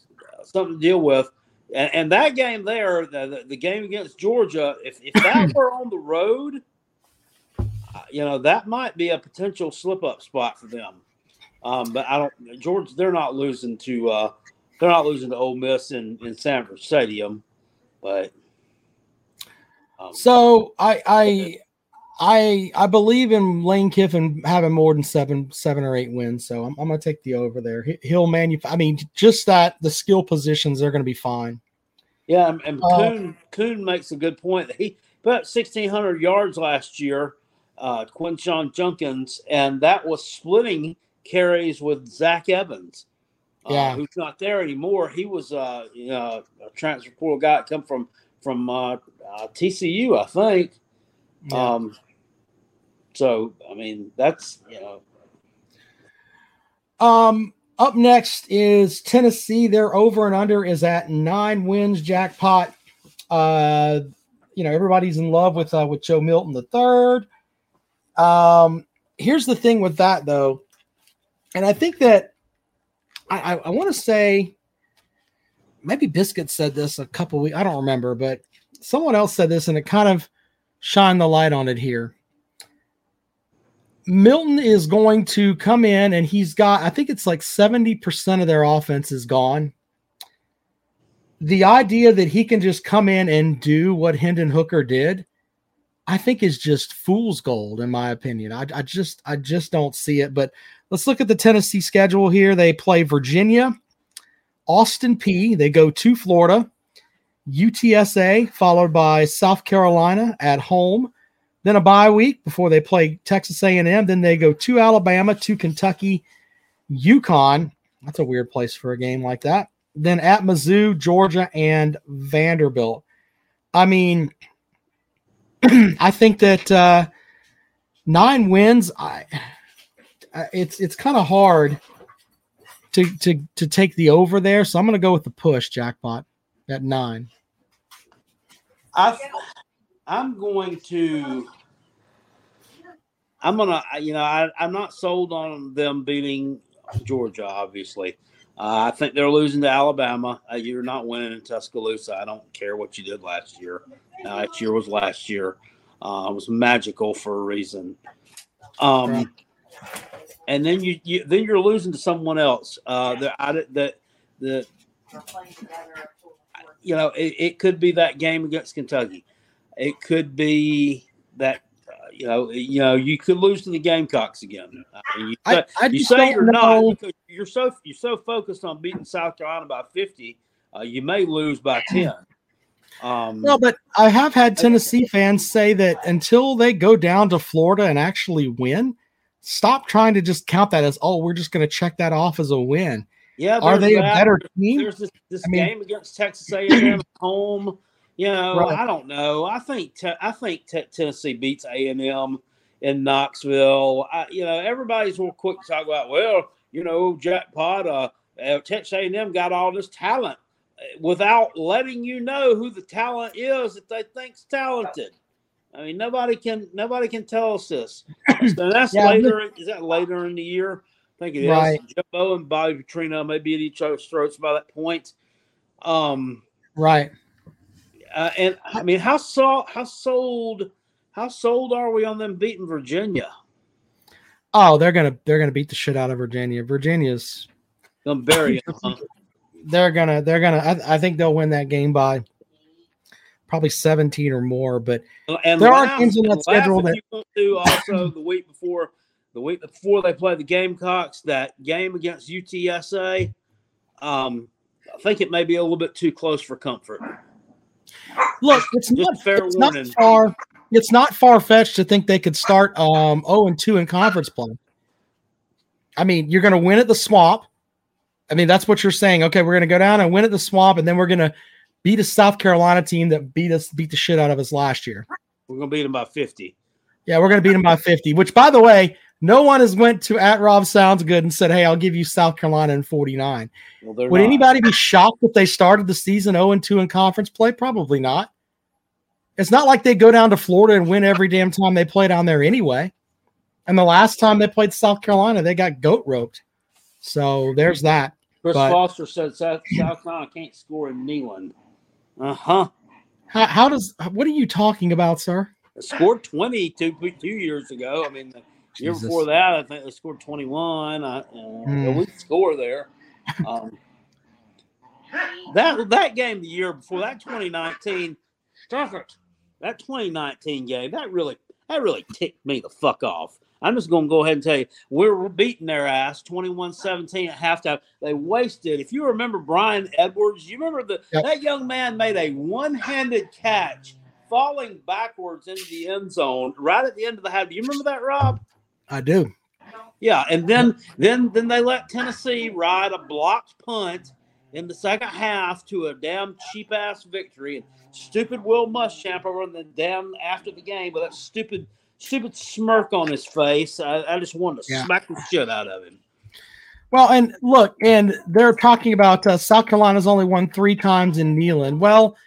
something to deal with. And, and that game there, the, the, game against Georgia, if, if that were on the road, uh, you know, that might be a potential slip up spot for them. Um, but I don't, George, they're not losing to uh, they're not losing to Ole Miss in, in Sanford Stadium, but um, so I I I I believe in Lane Kiffin having more than seven seven or eight wins. So I'm, I'm going to take the over there. He'll manufacture. I mean, just that the skill positions they're going to be fine. Yeah, and, and uh, Coon Coon makes a good point. He put up 1,600 yards last year, uh, Quinshon Judkins, and that was splitting carries with Zach Evans yeah. Uh, who's not there anymore. He was uh, you know, a transfer portal guy come from from uh, uh TCU, I think. Yeah. Um, so I mean, that's you know. Um, up next is Tennessee. Their over and under is at nine wins jackpot. Uh, you know, everybody's in love with uh, with Joe Milton the third. Um, here's the thing with that though, and I think that I, I, I want to say maybe Biscuit said this a couple weeks. I don't remember, but someone else said this, and it kind of shined the light on it here. Milton is going to come in, and he's got I think it's like seventy percent of their offense is gone. the idea that he can just come in and do what Hendon Hooker did, I think is just fool's gold, in my opinion. I, I just I just don't see it. But let's look at the Tennessee schedule here. They play Virginia, Austin Peay They go to Florida, UTSA, followed by South Carolina at home. Then a bye week before they play Texas A&M. Then they go to Alabama, to Kentucky, UConn. That's a weird place for a game like that. Then at Mizzou, Georgia, and Vanderbilt. I mean, I think that uh, nine wins. I it's it's kind of hard to to to take the over there. So I'm going to go with the push jackpot at nine. I I'm going to. I'm gonna, you know, I, I'm not sold on them beating Georgia. Obviously, uh, I think they're losing to Alabama. Uh, you're not winning in Tuscaloosa. I don't care what you did last year. Uh, last year was last year. Uh, it was magical for a reason. Um. And then you, you then you're losing to someone else. Uh, that that the you know it, it could be that game against Kentucky. It could be that you know, you know, you could lose to the Gamecocks again. I mean, you, I, I you say you're know. not because you're so you're so focused on beating South Carolina by 50, uh, you may lose by 10. Um, no, but I have had Tennessee fans say that until they go down to Florida and actually win, stop trying to just count that as oh, we're just going to check that off as a win. Yeah, are they that. a better team? There's this, this game mean, against Texas A&M at home you know, right. I don't know. I think te- I think te- Tennessee beats A and M in Knoxville. I, you know, everybody's real quick to talk about. Well, you know, jackpot. Uh, uh Texas A and M got all this talent uh, without letting you know who the talent is that they think's talented. I mean, nobody can nobody can tell us this. So that's yeah, later. Is that later in the year? I think it is. Right. Jimbo and Bobby Petrino may be at each other's throats by that point. Um, right. Uh, and I mean, how so, how sold how sold are we on them beating Virginia? Oh, they're gonna they're gonna beat the shit out of Virginia. Virginia's gonna bury. They're gonna they're gonna I, I, think they'll win that game by probably 17 or more. But and there are teams in that schedule that you to also the week before the week before they play the Gamecocks, that game against UTSA. Um, I think it may be a little bit too close for comfort. Look, it's not fair it's warning. Not far, it's not far fetched to think they could start um 0 and 2 in conference play. I mean, you're going to win at the swamp. I mean, that's what you're saying. Okay, we're going to go down and win at the swamp, and then we're going to beat a South Carolina team that beat us, beat the shit out of us last year. We're going to beat them by 50. Yeah, we're going to beat them by 50. Which, by the way, no one has went to at Rob Sounds Good and said, "Hey, I'll give you South Carolina in 49." Well, Would not. anybody be shocked if they started the season 0 and 2 in conference play? Probably not. It's not like they go down to Florida and win every damn time they play down there anyway. And the last time they played South Carolina, they got goat roped. So there's that. Chris but, Foster said South, South Carolina can't score in Neyland. Uh huh. How, how, does what are you talking about, sir? scored 20 two, two years ago. I mean, year Jesus. before that, I think they scored 21. I, uh, mm. We score there. Um, that that game the year before that 2019, Tucker, that 2019 game that really that really ticked me the fuck off. I'm just going to go ahead and tell you, we're beating their ass 21 17 at halftime. They wasted, if you remember Bryan Edwards, you remember the, yep. that young man made a one handed catch falling backwards into the end zone right at the end of the half. Do you remember that, Rob? I do. Yeah, and then then then they let Tennessee ride a blocked punt in the second half to a damn cheap ass victory. And stupid Will Muschamp over in the damn after the game with that stupid stupid smirk on his face. I, I just wanted to yeah. smack the shit out of him. Well, and look, and they're talking about uh, South Carolina's only won three times in Neyland. Well,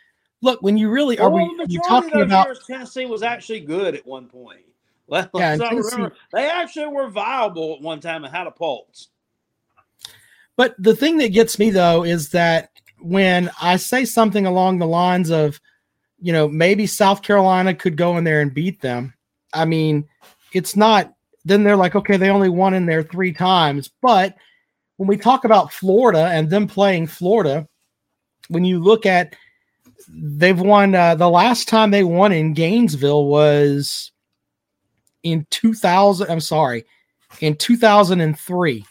look, when you really are well, we you talking about Tennessee was actually good at one point. Well, yeah, remember, they actually were viable at one time and had a pulse. But the thing that gets me though is that when I say something along the lines of, you know, maybe South Carolina could go in there and beat them. I mean, it's not. Then they're like, okay, they only won in there three times. But when we talk about Florida and them playing Florida, when you look at they've won uh, the last time they won in Gainesville was in 2000 I'm sorry in 2003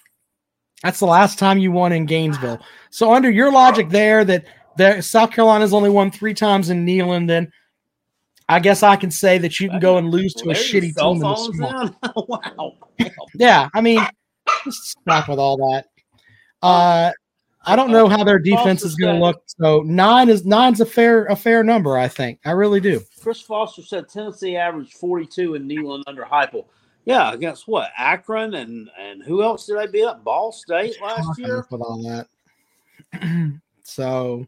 that's the last time you won in Gainesville so under your logic there that that South Carolina's only won 3 times in Neyland then I guess I can say that you can go and lose to a there's shitty team in the wow. Yeah, I mean, just stop with all that. Uh, I don't know how their defense is going to look. So nine is nine's a fair a fair number. I think I really do. Chris Foster said Tennessee averaged 42 in Neyland under Heupel. Yeah, against what? Akron and and who else did they beat up? Ball State last year. with all that. so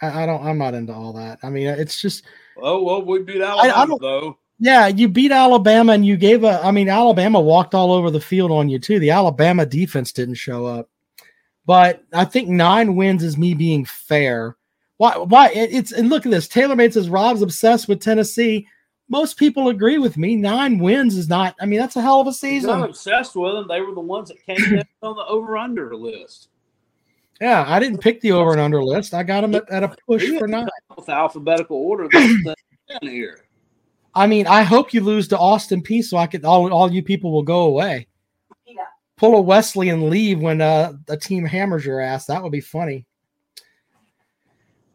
I, I don't. I'm not into all that. I mean, it's just Oh well, we beat I Alabama don't- though. yeah. You beat Alabama and you gave a. I mean, Alabama walked all over the field on you too. The Alabama defense didn't show up, but I think nine wins is me being fair. Why? Why? It, it's and look at this. Taylor Made says Rob's obsessed with Tennessee. Most people agree with me. Nine wins is not. I mean, that's a hell of a season. I'm obsessed with them. They were the ones that came in on the over under list Yeah, I didn't pick the over and under list. I got them at, at a push for nine. with alphabetical order. That's here. I mean, I hope you lose to Austin Peay so I could all all you people will go away. Pull a Wesley and leave when uh, a team hammers your ass. That would be funny.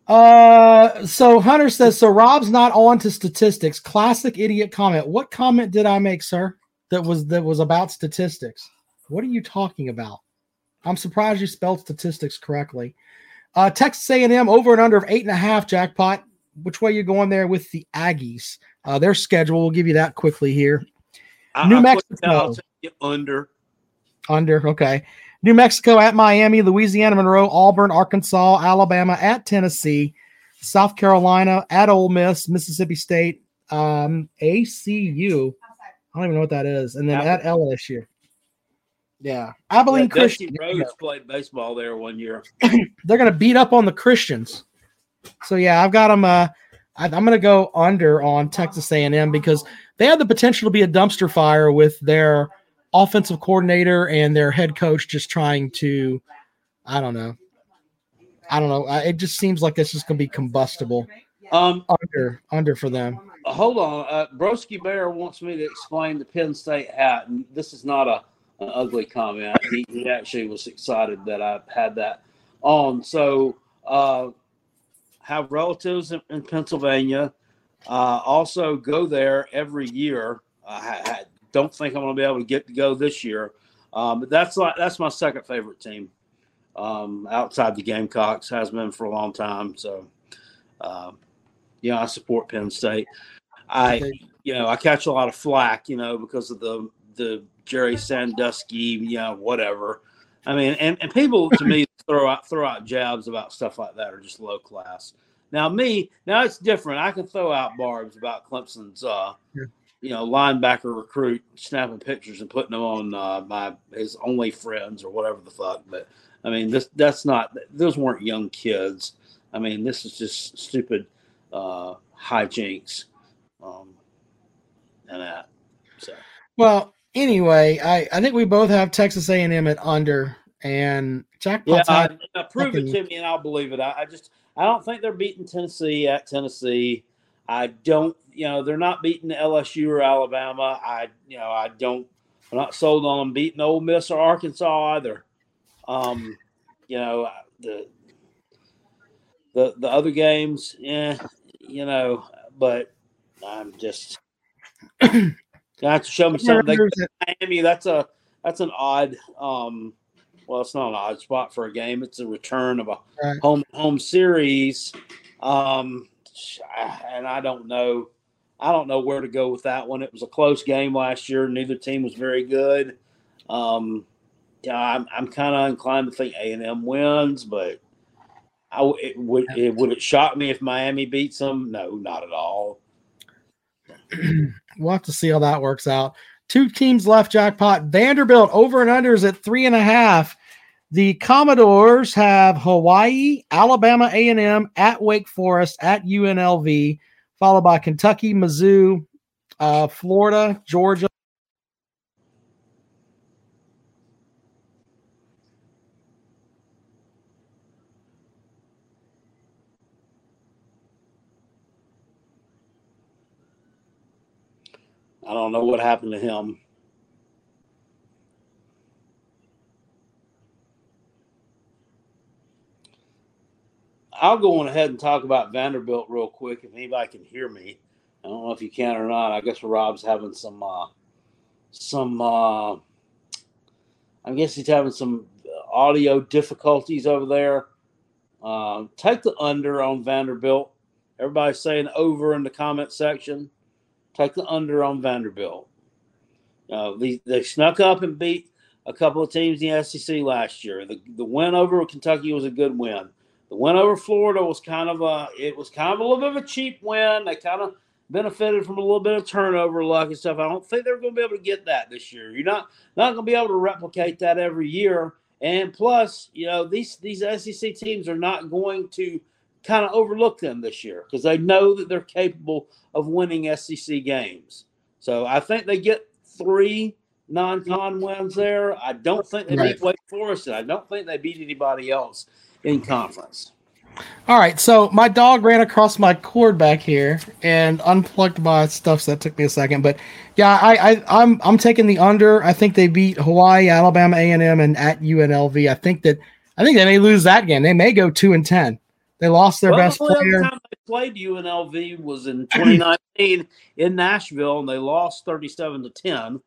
Uh, so Hunter says so. Rob's not on to statistics. Classic idiot comment. What comment did I make, sir? That was that was about statistics. What are you talking about? I'm surprised you spelled statistics correctly. Uh, Texas A&M over and under of eight and a half jackpot. Which way you going there with the Aggies? Uh, their schedule. We'll give you that quickly here. I- New I Mexico. down, I'll take you under. Under, okay. New Mexico at Miami, Louisiana, Monroe, Auburn, Arkansas, Alabama at Tennessee, South Carolina at Ole Miss, Mississippi State, um, ACU. I don't even know what that is, and then at LSU. Yeah, Abilene Yeah, Dusty Christian. Rhodes played baseball there one year. They're gonna beat up on the Christians. So yeah, I've got them. Uh, I, I'm gonna go under on Texas A&M because they have the potential to be a dumpster fire with their offensive coordinator and their head coach just trying to, I don't know, I don't know. I, it just seems like it's just gonna be combustible. Um, Under, under for them. hold on. Uh, Broski Bear wants me to explain the Penn State hat, and this is not a an ugly comment. He, he actually was excited that I had that on. So, uh, have relatives in, in Pennsylvania. Uh, also, go there every year. I, I don't think I'm going to be able to get to go this year, um, but that's like that's my second favorite team um, outside the Gamecocks. Has been for a long time. So, um, yeah, I support Penn State. I you know, I catch a lot of flack, you know, because of the the Jerry Sandusky, you know, whatever. I mean, and, and people to me throw out throw out jabs about stuff like that are just low class. Now me, now it's different. I can throw out barbs about Clemson's uh Yeah. you know, linebacker recruit snapping pictures and putting them on uh, my his only friends or whatever the fuck. But I mean, this that's not those weren't young kids. I mean, this is just stupid uh, hijinks um, and that. So Well, anyway, I I think we both have Texas A&M at under and yeah, Jackpot's I, had- I prove it to me and I'll believe it. I, I just I don't think they're beating Tennessee at Tennessee. I don't, you know, they're not beating LSU or Alabama. I, you know, I don't. I'm not sold on them beating Ole Miss or Arkansas either. Um, you know, the the the other games, yeah, you know, but I'm just. Have to show me something. At- Miami, that's a that's an odd um well it's not an odd spot for a game. It's a return of a Right. home home series. Um and I don't know I don't know where to go with that one. It was a close game last year. Neither team was very good. Um yeah, I'm I'm kind of inclined to think A and M wins, but I it, would it would it shock me if Miami beats them? No, not at all. We'll have to see how that works out. Two teams left jackpot. Vanderbilt over and unders at three and a half. The Commodores have Hawaii, Alabama A&M at Wake Forest at UNLV, followed by Kentucky, Mizzou, uh, Florida, Georgia. I don't know what happened to him. I'll go on ahead and talk about Vanderbilt real quick if anybody can hear me. I don't know if you can or not. I guess Rob's having some uh, some uh, I guess he's having some audio difficulties over there. Uh, take the under on Vanderbilt. Everybody's saying over in the comment section. Take the under on Vanderbilt. Uh, they, they snuck up and beat a couple of teams in the SEC last year. The, the win over Kentucky was a good win. The win over Florida was kind of a it was kind of a little bit of a cheap win. They kind of benefited from a little bit of turnover luck and stuff. I don't think they're going to be able to get that this year. You're not not going to be able to replicate that every year. And plus, you know, these these SEC teams are not going to kind of overlook them this year because they know that they're capable of winning SEC games. So I think they get three non-con wins there. I don't think they right. beat Wake Forest, and I don't think they beat anybody else in conference. All right, so my dog ran across my cord back here and unplugged my stuff. So that took me a second, but yeah, I, I I'm, I'm taking the under. I think they beat Hawaii, Alabama, A and M, and at UNLV. I think that I think they may lose that game. They may go two and ten. They lost their well, best player. The time they played UNLV was in 2019 in Nashville, and they lost 37 to 10.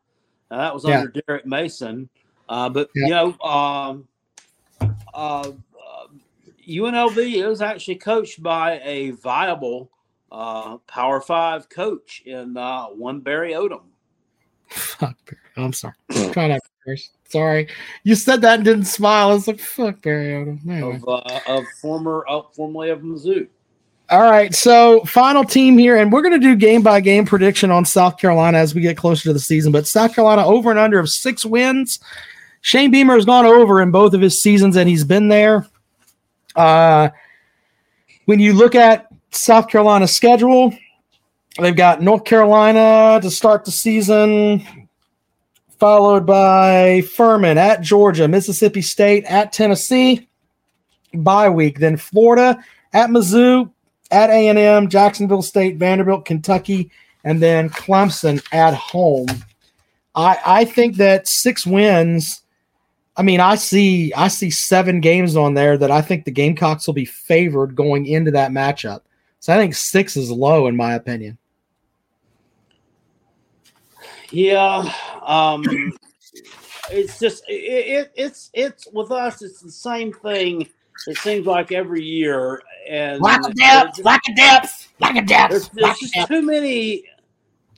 that was under. Derek Mason. Uh, but yeah. you know, um, uh, UNLV is actually coached by a viable uh, Power Five coach in uh, one Barry Odom. Fuck Barry. I'm sorry. Try not first. Sorry, you said that and didn't smile. I was like, "Fuck Barry Odom." Anyway. Of, uh, of former, uh, formerly of Mizzou. All right, so final team here, and we're going to do game by game prediction on South Carolina as we get closer to the season. But South Carolina over and under of six wins. Shane Beamer has gone over in both of his seasons, and he's been there. Uh, when you look at South Carolina's schedule, they've got North Carolina to start the season, followed by Furman at Georgia, Mississippi State at Tennessee, bye week, then Florida at Mizzou, at A&M, Jacksonville State, Vanderbilt, Kentucky, and then Clemson at home. I, I think that six wins – I mean, I see I see seven games on there that I think the Gamecocks will be favored going into that matchup. So I think six is low in my opinion. Yeah, um, it's just it, it, it's it's with us. It's the same thing. It seems like every year, and lack of depth, lack of depth, lack of depth. There's, there's just depth. too many.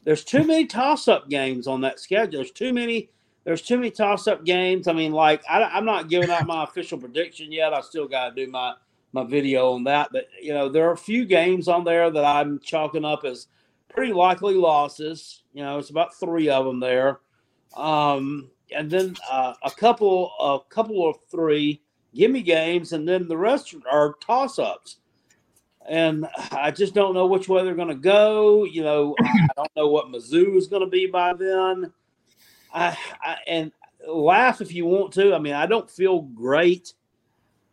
There's too many toss-up games on that schedule. There's too many there's too many toss up games. I mean, like I, am not giving out my official prediction yet. I still got to do my my video on that. But you know, there are a few games on there that I'm chalking up as pretty likely losses. You know, it's about three of them there, um, and then uh, a couple a couple of three gimme games, and then the rest are toss ups. And I just don't know which way they're going to go. You know, I don't know what Mizzou is going to be by then. I, I and laugh if you want to. I mean, I don't feel great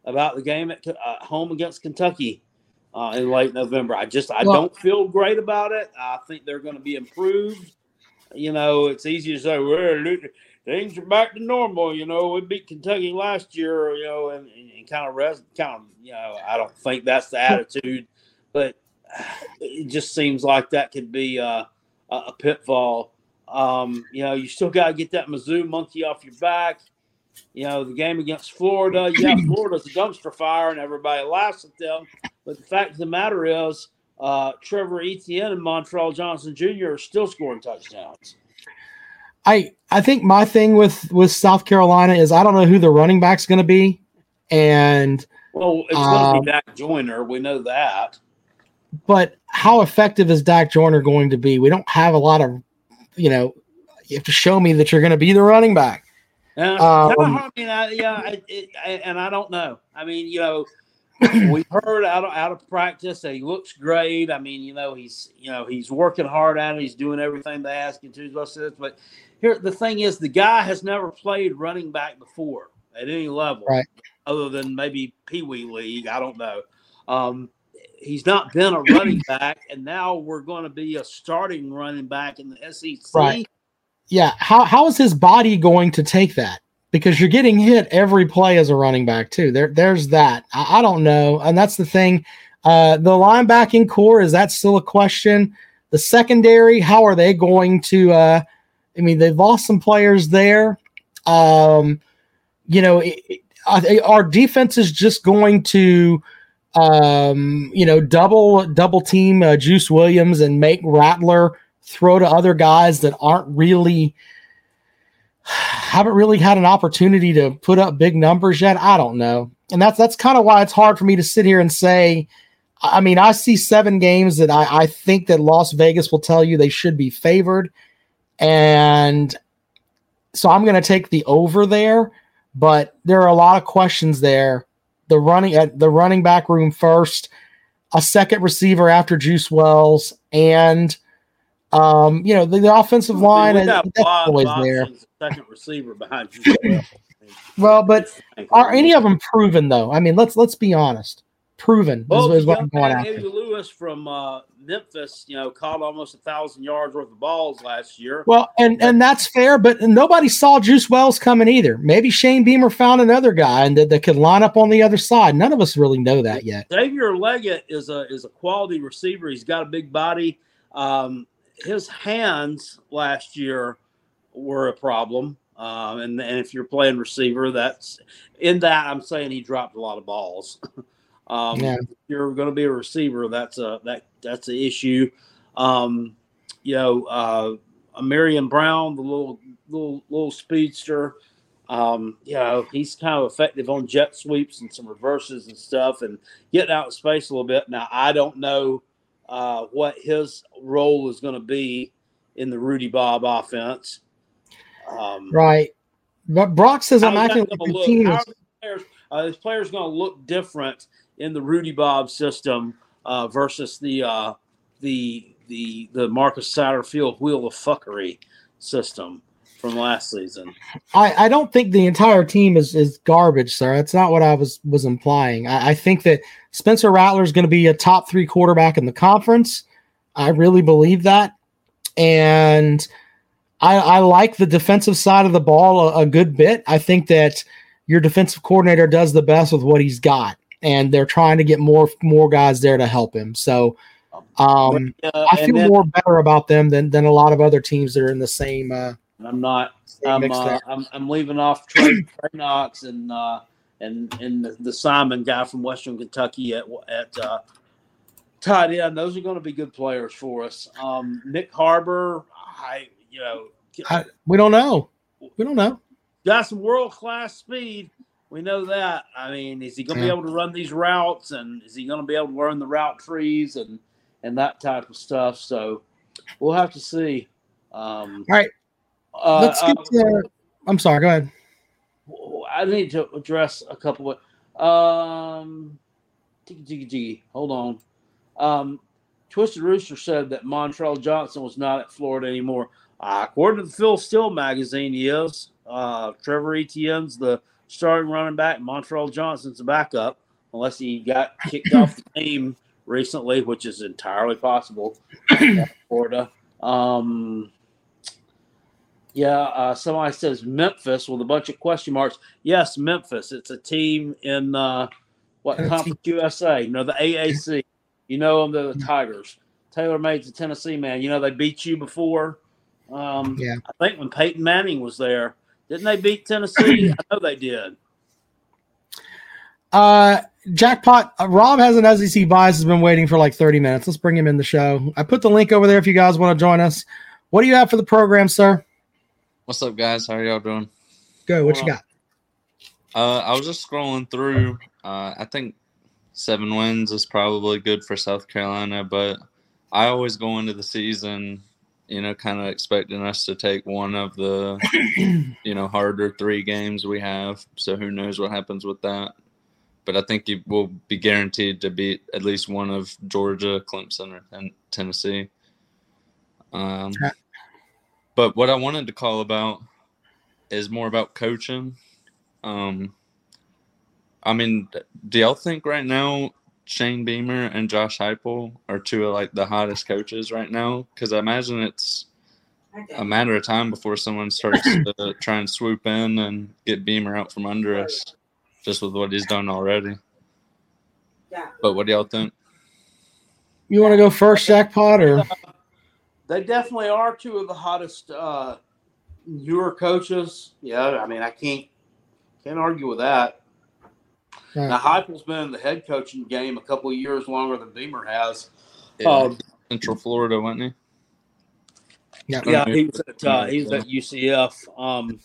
about the game at uh, home against Kentucky uh, in late November. I just I well, don't feel great about it. I think they're going to be improved. You know, it's easy to say, well, things are back to normal. You know, we beat Kentucky last year. You know, and, and kind of rest, kind of. You know, I don't think that's the attitude, but it just seems like that could be uh, a pitfall um, you know, you still got to get that Mizzou monkey off your back. You know, the game against Florida, yeah, Florida's a dumpster fire and everybody laughs at them. But the fact of the matter is, uh, Trevor Etienne and Montrell Johnson Jr. are still scoring touchdowns. I I think my thing with with South Carolina is I don't know who the running back's going to be, and well, it's going to be um, Dak Joyner. We know that. But how effective is Dak Joyner going to be? We don't have a lot of you know, you have to show me that you're going to be the running back. Uh, um, I mean, I, yeah, I, it, I, and I don't know. I mean, you know, we've heard out of, out of practice that he looks great. I mean, you know, he's you know he's working hard at it. He's doing everything they ask him to. But here, the thing is, the guy has never played running back before at any level, right. other than maybe Pee Wee League. I don't know. Um, he's not been a running back, and now we're going to be a starting running back in the SEC. Right. Yeah. How how is his body going to take that? Because you're getting hit every play as a running back too. There, there's that. I, I don't know, and that's the thing. Uh, the linebacking core is that still a question? The secondary, how are they going to? Uh, I mean, they've lost some players there. Um, you know, our defense is just going to um, you know, double double team uh, Juice Williams and make Rattler throw to other guys that aren't really haven't really had an opportunity to put up big numbers yet. I don't know, and that's that's kind of why it's hard for me to sit here and say. I mean, I see seven games that I, I think that Las Vegas will tell you they should be favored, and so I'm going to take the over there. But there are a lot of questions there the running at the running back room first, a second receiver after Juice Wells, and um, you know the, the offensive line is always there. Second receiver behind you. Well, but are any of them proven though? I mean, let's let's be honest. Proven well, is, is what I'm going after. Lewis from uh, Memphis, you know, caught almost a thousand yards worth of balls last year. Well, and and that's fair, but nobody saw Juice Wells coming either. Maybe Shane Beamer found another guy and that, that could line up on the other side. None of us really know that yet. Xavier Leggett is a is a quality receiver. He's got a big body. Um, his hands last year were a problem. Um, and, and if you're playing receiver, that's in that I'm saying he dropped a lot of balls. Um, yeah. you're going to be a receiver, that's a that that's an issue. Um, you know, uh, Ahmarean Brown, the little little little speedster. Um, you know, he's kind of effective on jet sweeps and some reverses and stuff, and getting out of space a little bit. Now, I don't know uh, what his role is going to be in the Rudy Bob offense. Um, right, but Brock says I'm actually look, players, uh, this player's going to look different in the Rudy Bob system uh, versus the uh, the the the Marcus Satterfield wheel of fuckery system from last season. I, I don't think the entire team is, is garbage, sir. That's not what I was was implying. I, I think that Spencer Rattler is going to be a top three quarterback in the conference. I really believe that, and I, I like the defensive side of the ball a, a good bit. I think that your defensive coordinator does the best with what he's got and they're trying to get more more guys there to help him. So um, uh, I feel then, more better about them than than a lot of other teams that are in the same. Uh, I'm not. I'm, uh, I'm, I'm leaving off Trey, Trey Knox and uh, and and the, the, Simon guy from Western Kentucky at at uh, tight end. Those are going to be good players for us. Um, Nyck Harbor, I you know, I, we don't know. We don't know. Got some world class speed. We know that. I mean, is he going to yeah. be able to run these routes, and is he going to be able to learn the route trees and and that type of stuff? So we'll have to see. Um, All right, uh, let's get. Uh, to, I'm sorry. Go ahead. I need to address a couple of. Um, jiggy, jiggy, jiggy. Hold on. Um, Twisted Rooster said that Montrell Johnson was not at Florida anymore. Uh, according to the Phil Steele magazine, he is. Uh, Trevor Etienne's the starting running back. Montrell Johnson's a backup, unless he got kicked off the team recently, which is entirely possible. Florida. Um, yeah, uh, somebody says Memphis with a bunch of question marks. Yes, Memphis. It's a team in uh, what Conference USA? You know the AAC. You know them, the Tigers. Taylor Made's a Tennessee man. You know they beat you before. Um, yeah, I think when Peyton Manning was there, didn't they beat Tennessee? I know they did. Uh, jackpot. Uh, Rob has an SEC bias. Has been waiting for like thirty minutes. Let's bring him in the show. I put the link over there if you guys want to join us. What do you have for the program, sir? What's up, guys? How are y'all doing? Good. What you got? Uh, I was just scrolling through. Uh, I think seven wins is probably good for South Carolina, but I always go into the season you know, kind of expecting us to take one of the, you know, harder three games we have. So who knows what happens with that. But I think you will be guaranteed to beat at least one of Georgia, Clemson, and Tennessee. Um, but what I wanted to call about is more about coaching. Um, I mean, do y'all think right now Shane Beamer and Josh Heupel are two of like the hottest coaches right now? Because I imagine it's a matter of time before someone starts to try and swoop in and get Beamer out from under us, just with what he's done already. Yeah. But what do y'all think? You want to go first, Jackpot, or They definitely are two of the hottest uh, newer coaches. Yeah, I mean, I can't can't argue with that. Right. Now, Heupel's been in the head coaching game a couple of years longer than Beamer has. Yeah, Um, Central Florida, wasn't he? yeah, yeah, he was at uh, he was at UCF. Um,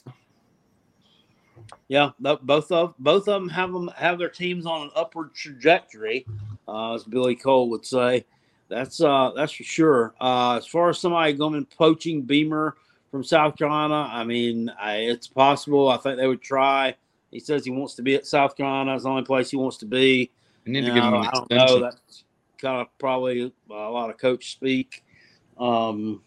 yeah, both of both of them have them have their teams on an upward trajectory, uh, as Billy Cole would say. That's uh, that's for sure. Uh, as far as somebody going poaching Beamer from South Carolina, I mean, I, it's possible. I think they would try. He says he wants to be at South Carolina. It's the only place he wants to be. We need You to give him an I don't know. extension. That's kind of probably a lot of coach speak. Um,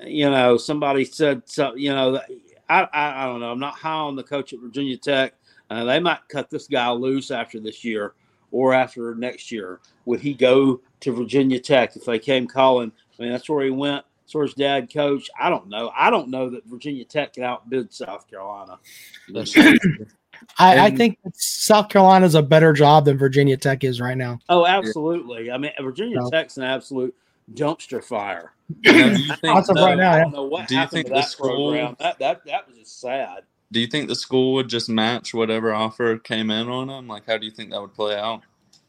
you know, somebody said so. You know, I, I I don't know. I'm not high on the coach at Virginia Tech. Uh, they might cut this guy loose after this year or after next year. Would he go to Virginia Tech if they came calling? I mean, that's where he went. That's where his dad coached. I don't know. I don't know that Virginia Tech can outbid South Carolina. That's true. I, I think South Carolina's a better job than Virginia Tech is right now. Oh, absolutely. I mean, Virginia No. Tech's an absolute dumpster fire. Now, do you think As right now, I don't know what Do you happened think to the that school- program. That that that was just sad. Do you think the school would just match whatever offer came in on him? Like, how do you think that would play out?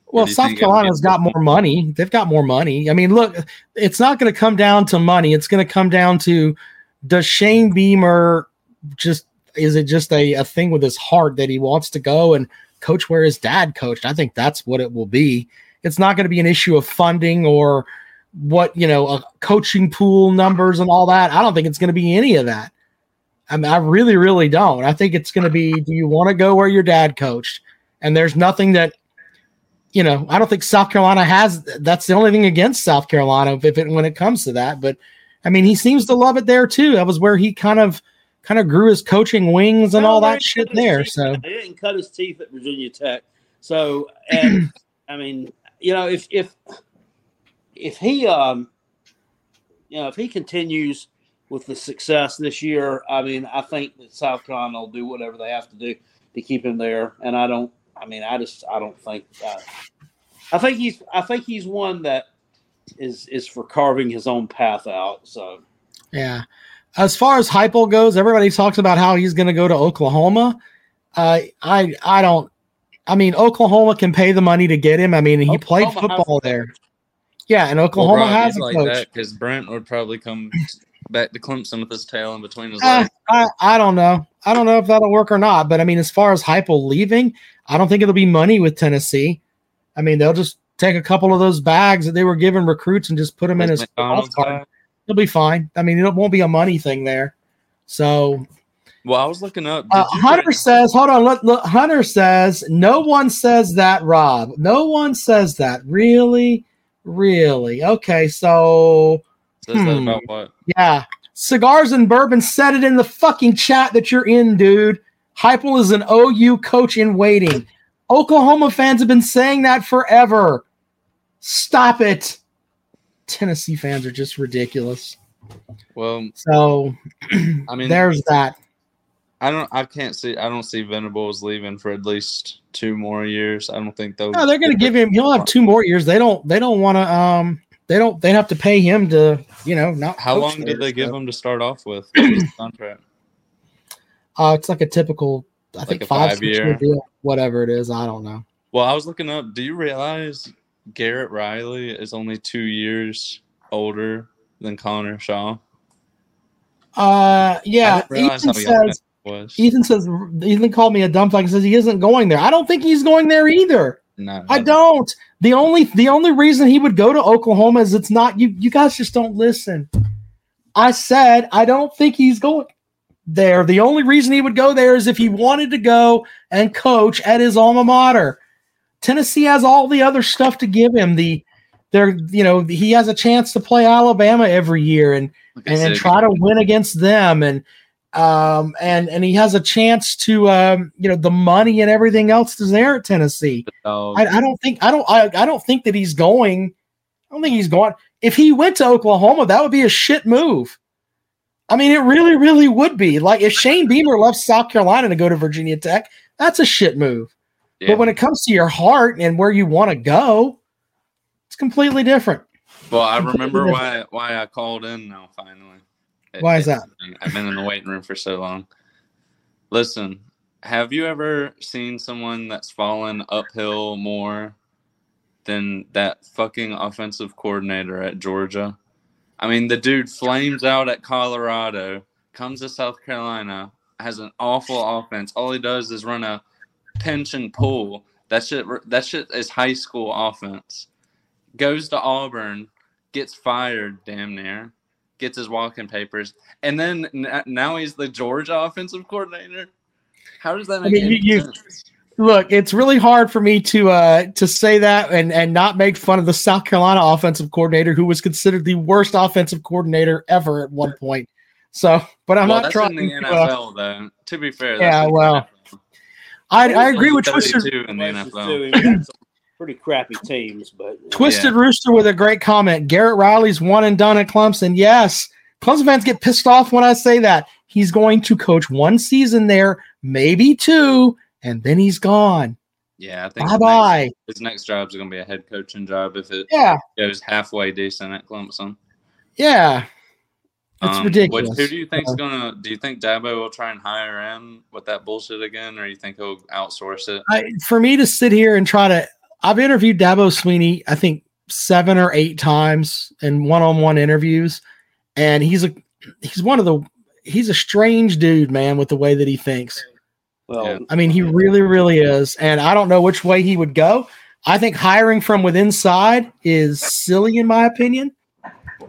Well, South think it would be- Carolina's got more money. They've got more money. I mean, look, it's not going to come down to money. It's going to come down to does Shane Beamer just is it just a, a thing with his heart that he wants to go and coach where his dad coached? I think that's what it will be. It's not going to be an issue of funding or what, you know, a coaching pool numbers and all that. I don't think it's going to be any of that. I mean, I really, really don't. I think it's going to be do you want to go where your dad coached? And there's nothing that you know, I don't think South Carolina has. That's the only thing against South Carolina if it when it comes to that. But I mean, he seems to love it there too. That was where he kind of kind of grew his coaching wings and all that shit there. teeth- So they didn't cut his teeth at Virginia Tech. So, and I mean, you know, if if if he um, you know, if he continues with the success this year, I mean, I think that South Carolina will do whatever they have to do to keep him there. And I don't. I mean, I just I don't think. Uh, I think he's I think he's one that is is for carving his own path out. So yeah, as far as Heupel goes, everybody talks about how he's going to go to Oklahoma. Uh, I I don't. I mean, Oklahoma can pay the money to get him. I mean, he played Oklahoma has football there. Yeah, and Oklahoma Rob, has a like coach. that because Brent would probably come back to Clemson with his tail in between his Uh, legs. I, I don't know. I don't know if that'll work or not. But I mean, as far as Heupel leaving, I don't think it'll be money with Tennessee. I mean, they'll just take a couple of those bags that they were giving recruits and just put them in Those his McDonald's cart. He'll be fine. I mean, it won't be a money thing there. So Well, I was looking up. uh, Hunter guys- says, hold on. Look, look, Hunter says, no one says that, Rob. No one says that. Really? Really? Okay. So says that Hmm. about what? Yeah. Cigars and bourbon said it in the fucking chat that you're in, dude. Heupel is an OU coach in waiting. Oklahoma fans have been saying that forever. Stop it. Tennessee fans are just ridiculous. Well, So I mean, there's that. I don't. I can't see. I don't see Venables leaving for at least two more years. I don't think they'll. No, they're gonna give him he'll have two more years. They don't they don't wanna um they don't they have to pay him to, you know, not How long there, did they give him to start off with? What was the contract? Uh it's like a typical I think a five five-year? deal, whatever it is. I don't know. Well, I was looking up. Do you realize Garrett Riley is only two years older than Connor Shaw? Uh, yeah. I didn't realize Ethan says. Ethan says Ethan called me a dumb fuck and says he isn't going there. I don't think he's going there either. No, I don't. The only the only reason he would go to Oklahoma is it's not you. You guys just don't listen. I said I don't think he's going there. The only reason he would go there is if he wanted to go and coach at his alma mater. Tennessee has all the other stuff to give him. The there, you know, he has a chance to play Alabama every year and Like and, and try to win against them. And Um, and and he has a chance to, um, you know, the money and everything else is there at Tennessee. I, I don't think I don't I, I don't think that he's going. I don't think he's going. If he went to Oklahoma, that would be a shit move. I mean, it really, really would be. Like if Shane Beamer left South Carolina to go to Virginia Tech, that's a shit move. yeah. But when it comes to your heart and where you want to go, it's completely different. well, I completely remember different. why why I called in now. Finally, Why is that? I've been in the waiting room for so long. Listen, have you ever seen someone that's fallen uphill more than that fucking offensive coordinator at Georgia? I mean, the dude flames out at Colorado, comes to South Carolina, has an awful offense. All he does is run a pinch and pull. That shit, that shit is high school offense. Goes to Auburn, gets fired damn near, gets his walking papers, and then n- now he's the Georgia offensive coordinator. How does that make mean, any you- you- Look, it's really hard for me to uh to say that and and not make fun of the South Carolina offensive coordinator who was considered the worst offensive coordinator ever at one point. So, but I'm well, not that's trying in the to, uh, NFL, though. To be fair, Yeah, that's in the well, I, I agree with Thirty-two Twisted in the NFL. Too. We've got some pretty crappy teams, but Twisted Rooster with a great comment. Garrett Riley's one and done at Clemson. Yes, Clemson fans get pissed off when I say that. He's going to coach one season there, maybe two, and then he's gone. Yeah, I think Bye his bye. next, his next job's is going to be a head coaching job if it Yeah, goes halfway decent at Clemson. yeah. It's Um, ridiculous. Which, who do you think's Uh, gonna? Do you think Dabo will try and hire him with that bullshit again, or you think he'll outsource it? I, for me to sit here and try to, I've interviewed Dabo Swinney, I think seven or eight times in one-on-one interviews, and he's a he's one of the he's a strange dude, man, with the way that he thinks. well, I mean, he really, really is, and I don't know which way he would go. I think hiring from within side is silly, in my opinion,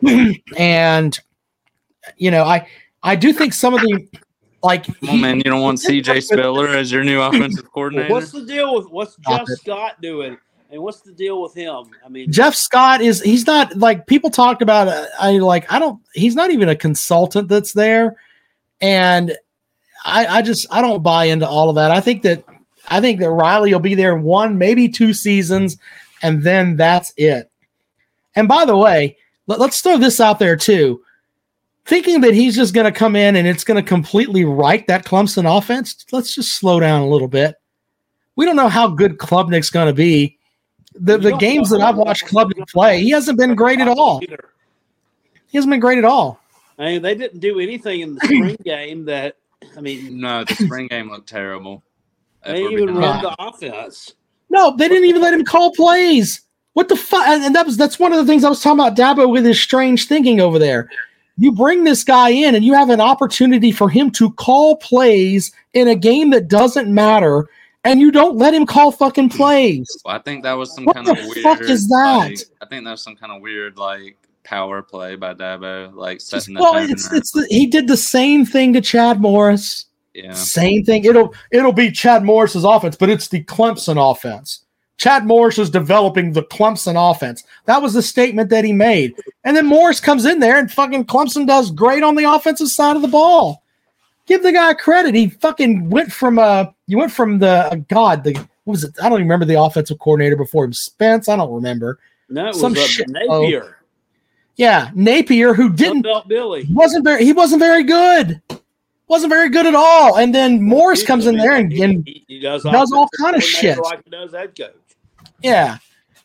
and you know, I I do think some of the like Come on, man! You don't want C.J. Spiller as your new offensive coordinator? what's the deal with what's Jeff. Scott doing, and what's the deal with him? I mean, Jeff Scott is he's not like people talked about uh, I like I don't he's not even a consultant that's there and I I just I don't buy into all of that. I think that I think that Riley will be there one maybe two seasons and then that's it. And by the way, let, us throw this out there too. Thinking that he's just going to come in and it's going to completely right that Clemson offense, let's just slow down a little bit. We don't know how good Klubnik's going to be the, the games that I've what- watched Klubnik play, he hasn't been great at all. He hasn't been great at all. I mean, they didn't do anything in the spring game that. I mean, No, the spring game looked terrible. they we're even run the offense. No, they didn't even let him call plays. What the fuck? And and that was that's one of the things I was talking about Dabo with his strange thinking over there. You bring this guy in and you have an opportunity for him to call plays in a game that doesn't matter, and you don't let him call fucking plays. Well, I think that was some What kind of the weird. fuck is that? like- I think that was some kind of weird like power play by Dabo, like setting the Well, it's it's the, he did the same thing to Chad Morris. yeah. Same thing. It'll it'll be Chad Morris's offense, but it's the Clemson offense. Chad Morris is developing the Clemson offense. That was the statement that he made. And then Morris comes in there and fucking Clemson does great on the offensive side of the ball. Give the guy credit. He fucking went from uh you went from the uh, God, the what was it? I don't even remember the offensive coordinator before him. Spence, I don't remember. No, it was Some uh, shit- Napier. Yeah, Napier, who didn't Billy. wasn't very he wasn't very good. Wasn't very good at all. And then Morris comes in there and, and he, he does, does all kind of shit. like he does head coach. Yeah.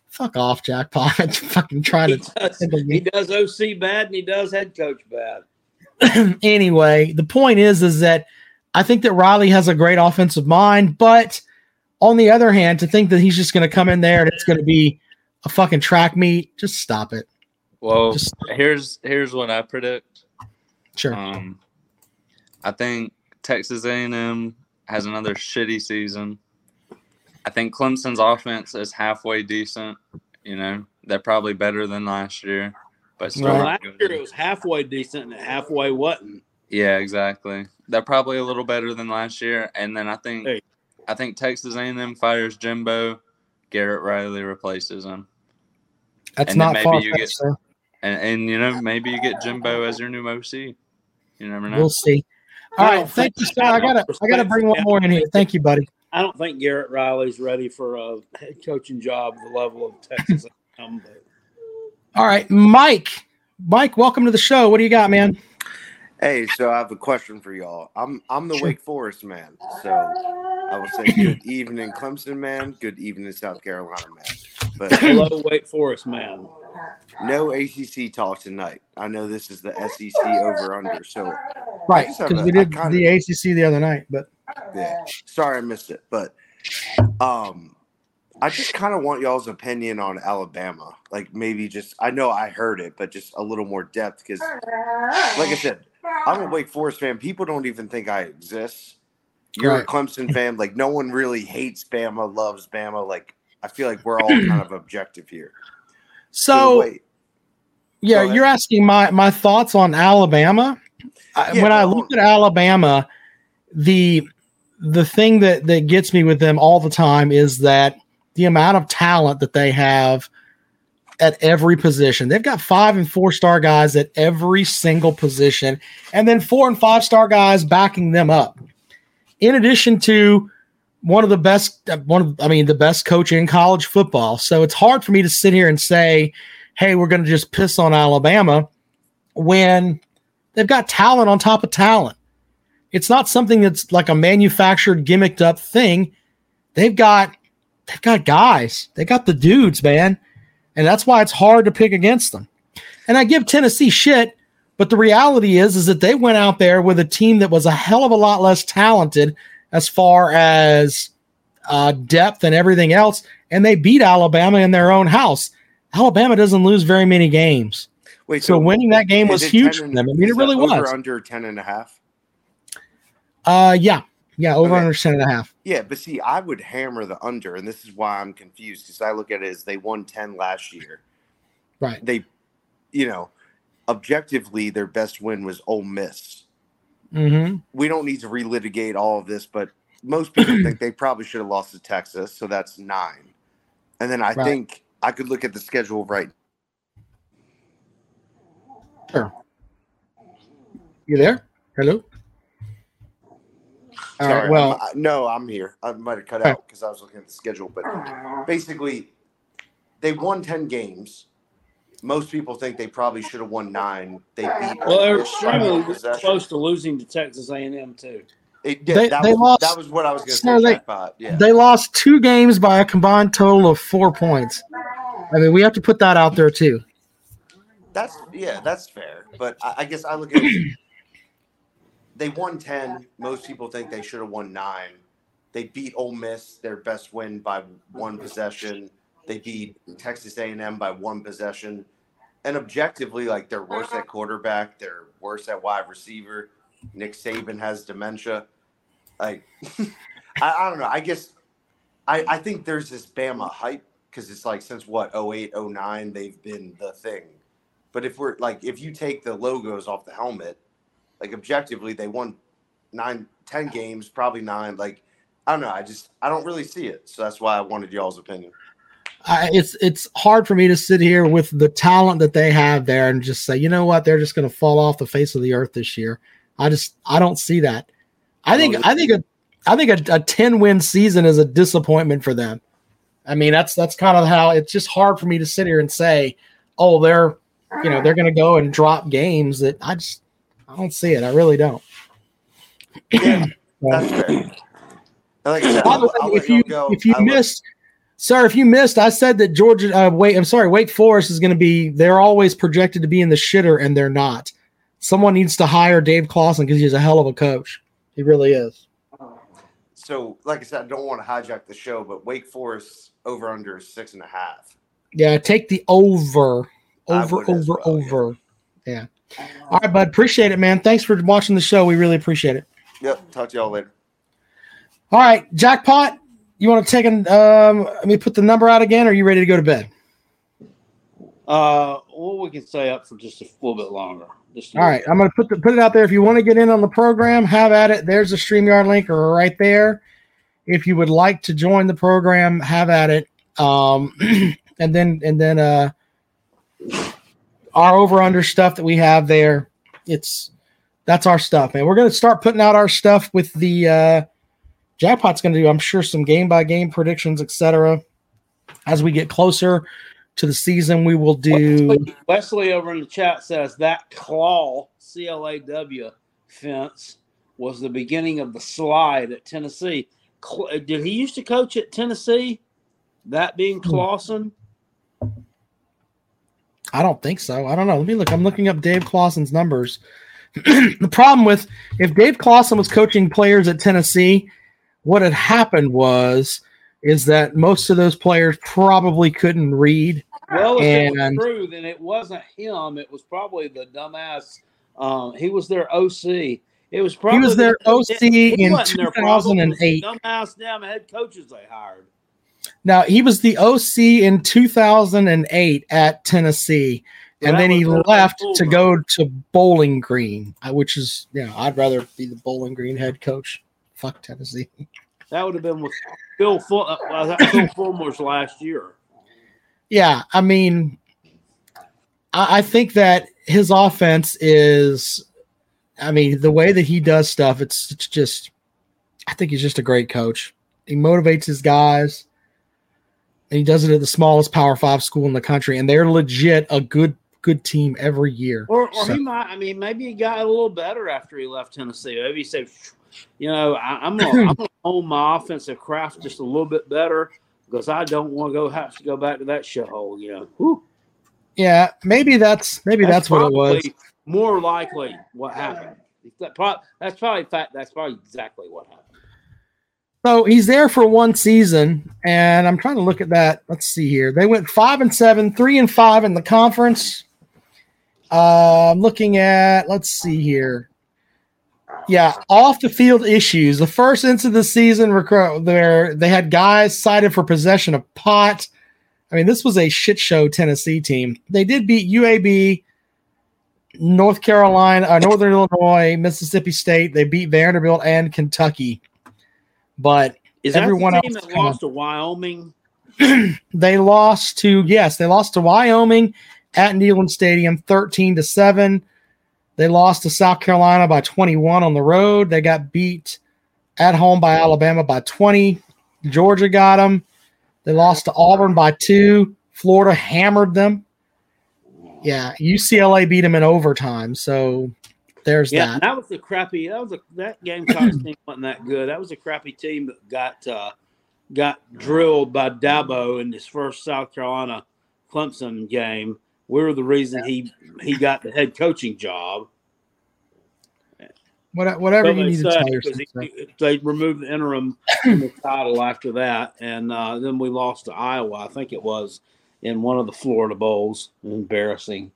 Fuck off, Jackpot. fucking trying He to does, he does OC bad and he does head coach bad. anyway, the point is is that I think that Riley has a great offensive mind, but on the other hand, to think that he's just going to come in there and it's going to be a fucking track meet, just stop it. Well, Just- here's here's what I predict. Sure. Um, I think Texas A&M has another shitty season. I think Clemson's offense is halfway decent. You know, they're probably better than last year, but still Right. not Last good. year it was halfway decent and halfway wasn't. Yeah, exactly. They're probably a little better than last year, and then I think Hey. I think Texas A&M fires Jimbo, Garrett Riley replaces him, That's and then not maybe far you fetched, get- and and you know maybe you get Jimbo as your new OC. You never know. We'll see. All I right, don't thank you, sir. I gotta I gotta bring one more in here. Thank you, buddy. I don't think Garrett Riley's ready for a head coaching job the level of Texas. A&M, but All right, Mike. Mike, welcome to the show. What do you got, man? Hey, so I have a question for y'all. I'm I'm the Sure. Wake Forest man. So I will say good evening, Clemson man. Good evening, South Carolina man. But hello, Wake Forest man. No ACC talk tonight. I know this is the SEC over under. So Right, because we did kinda- the ACC the other night, but yeah, sorry I missed it. But um, I just kind of want y'all's opinion on Alabama. Like maybe just I know I heard it, but just a little more depth because, like I said, I'm a Wake Forest fan. People don't even think I exist. You're Right. a Clemson fan. Like no one really hates Bama, loves Bama. Like I feel like we're all kind of objective here. So yeah, you're asking my my thoughts on Alabama. I, Yeah, when I look at Alabama, the the thing that that gets me with them all the time is that the amount of talent that they have at every position. They've got five and four star guys at every single position, and then four and five star guys backing them up. In addition to one of the best, one of I mean the best coach in college football. So it's hard for me to sit here and say, "Hey, we're going to just piss on Alabama," when they've got talent on top of talent. It's not something that's like a manufactured, gimmicked up thing. They've got they've got guys. They got the dudes, man. And that's why it's hard to pick against them. And I give Tennessee shit, but the reality is is that they went out there with a team that was a hell of a lot less talented as far as uh, depth and everything else, and they beat Alabama in their own house. Alabama doesn't lose very many games. wait. So winning that game was huge for them. I mean, it really over was. under 10 and a half. Uh, yeah, yeah, over Okay. under ten and a half. Yeah, but see, I would hammer the under, and this is why I'm confused because I look at it as they won 10 last year. Right. They, you know, objectively, their best win was Ole Miss. Mm-hmm. We don't need to relitigate all of this, but most people think they probably should have lost to Texas, so that's nine. And then I Right. think I could look at the schedule right. You there? Hello. All right. Sorry, Well, I'm- I- no, I'm here. I might have cut out because I was looking at the schedule, but basically, they won 10 games. Most people think they probably should have won nine. They beat. Well, they're Ole Miss by one extremely close to losing to Texas A&M too. It did. They- that, they was, lost- that was what I was going to so say. they- Yeah. they lost two games by a combined total of four points. I mean, we have to put that out there too. That's yeah, that's fair. But I, I guess I look at it. They won ten. Most people think they should have won nine. They beat Ole Miss, their best win by one possession. They beat Texas A&M by one possession. And objectively, like they're worse at quarterback, they're worse at wide receiver. Nick Saban has dementia. Like I, I don't know. I guess I, I think there's this Bama hype because it's like since what 08, 09, they've been the thing. But if we're like, if you take the logos off the helmet, like objectively, they won nine, ten games, probably nine. Like, I don't know. I just, I don't really see it. So that's why I wanted y'all's opinion. I, it's it's hard for me to sit here with the talent that they have there and just say, you know what, they're just going to fall off the face of the earth this year. I just I don't see that. I think I think a I think a, a ten win season is a disappointment for them. I mean, that's that's kind of how it's just hard for me to sit here and say, oh, they're you know they're going to go and drop games that I just I don't see it. I really don't. Yeah, that's fair. Like I said, By the I'll, I'll way, if you go. if you missed, sir, if you missed, I said that Georgia. Uh, wait, I'm sorry. Wake Forest is going to be. They're always projected to be in the shitter, and they're not. Someone needs to hire Dave Clawson because he's a hell of a coach. He really is. so, like I said, I don't want to hijack the show, but Wake Forest over under six and a half. Yeah, take the over, over, would as over, yeah. over. Yeah. All right, bud. Appreciate it, man. Thanks for watching the show. We really appreciate it. Yep. Talk to y'all later. All right, jackpot. You want to take an? Um, let me put the number out again. Or are you ready to go to bed? Uh, well, we can stay up for just a little bit longer. Just All right, I'm going to put the, put it out there. If you want to get in on the program, have at it. There's a Streamyard link or right there. If you would like to join the program, have at it. Um, and then and then uh, our over under stuff that we have there. It's that's our stuff, man. We're gonna start putting out our stuff with the uh, Jackpot's gonna do. I'm sure some game by game predictions, etc. As we get closer to the season, we will do. Wesley, Wesley over in the chat says that claw C L A W fence was the beginning of the slide at Tennessee. Did he used to coach at Tennessee? That being Hmm. Clawson. I don't think so. I don't know. Let me look. I'm looking up Dave Clawson's numbers. the problem with if Dave Clawson was coaching players at Tennessee, what had happened was is that most of those players probably couldn't read. Well, if it was And- true, then it wasn't him. It was probably the dumbass. Um, he was their OC. It was probably was their the- OC he in wasn't their problem. It the 2008. Dumbass damn head coaches they hired. Now he was the OC in 2008 at Tennessee, and then he left full to go to Bowling Green, uh, which is you know I'd rather be the Bowling Green head coach. Fuck Tennessee. That would have been with Phil. Full, uh, Phil Fulmer's last year. Yeah, I mean, I, I think that his offense is, I mean, the way that he does stuff, it's, it's just, I think he's just a great coach. He motivates his guys. And he does it at the smallest Power Five school in the country, and they're legit a good good team every year. Or, or So- he might. I mean, maybe he got a little better after he left Tennessee. Maybe he said, "You know, I, I'm gonna, I'm gonna hone my offensive craft just a little bit better because I don't want to go have to go back to that shithole." You know, Whew. Yeah, maybe that's maybe that's, what it was. More likely, what happened. That pro- that's probably fact. That's probably exactly what happened. So he's there for one season, and I'm trying to look at that. Let's see here. They went five and seven, three and five in the conference. Uh, I'm looking at. Let's see here. Yeah, off the field issues. The first instance of the season, there they had guys cited for possession of pot. I mean, this was a shit show Tennessee team. They did beat UAB, North Carolina, uh, Northern Illinois, Mississippi State. They beat Vanderbilt and Kentucky, but Is Everyone that the team else that lost to Wyoming? they lost to yes, they lost to Wyoming at Neyland Stadium, thirteen to seven. They lost to South Carolina by twenty-one on the road. They got beat at home by Alabama by twenty. Georgia got them. They lost to Auburn by two. Florida hammered them. Yeah, UCLA beat them in overtime. So there's Yeah, that. that was the crappy. That was a, that Gamecocks team wasn't that good. That was a crappy team that got uh, got drilled by Dabo in his first South Carolina Clemson game. We were the reason he he got the head coaching job. What- Whatever So you they need to say, yourself. he- they removed the interim the title after that, and uh, then we lost to Iowa. I think it was in one of the Florida bowls. Embarrassing.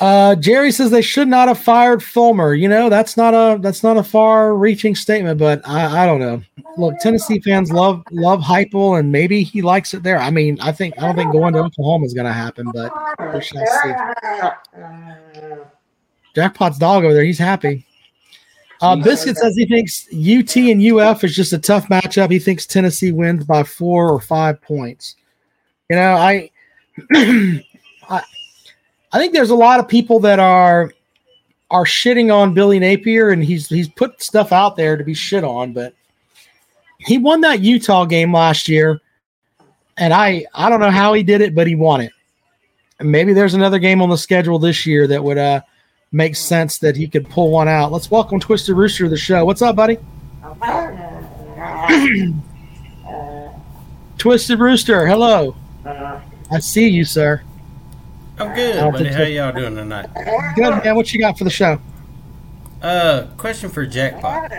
Uh, Jerry says they should not have fired Fulmer. You know, that's not a that's not a far-reaching statement, but I, I don't know. Look, Tennessee fans love love Heupel, and maybe he likes it there. I mean, I think I don't think going to Oklahoma is going to happen, but we shall see. Jackpot's dog over there, he's happy. Uh, Biscuit says he thinks UT and UF is just a tough matchup. He thinks Tennessee wins by four or five points. You know, I, I, I think there's a lot of people that are are shitting on Billy Napier, and he's he's put stuff out there to be shit on, but he won that Utah game last year, and I I don't know how he did it, but he won it. And maybe there's another game on the schedule this year that would uh make sense that he could pull one out. Let's welcome Twisted Rooster to the show. What's up, buddy? Twisted Rooster, hello. I see you, sir. I'm good, I don't buddy. How y'all doing tonight? Good man. What you got for the show? Uh, question for Jackpot.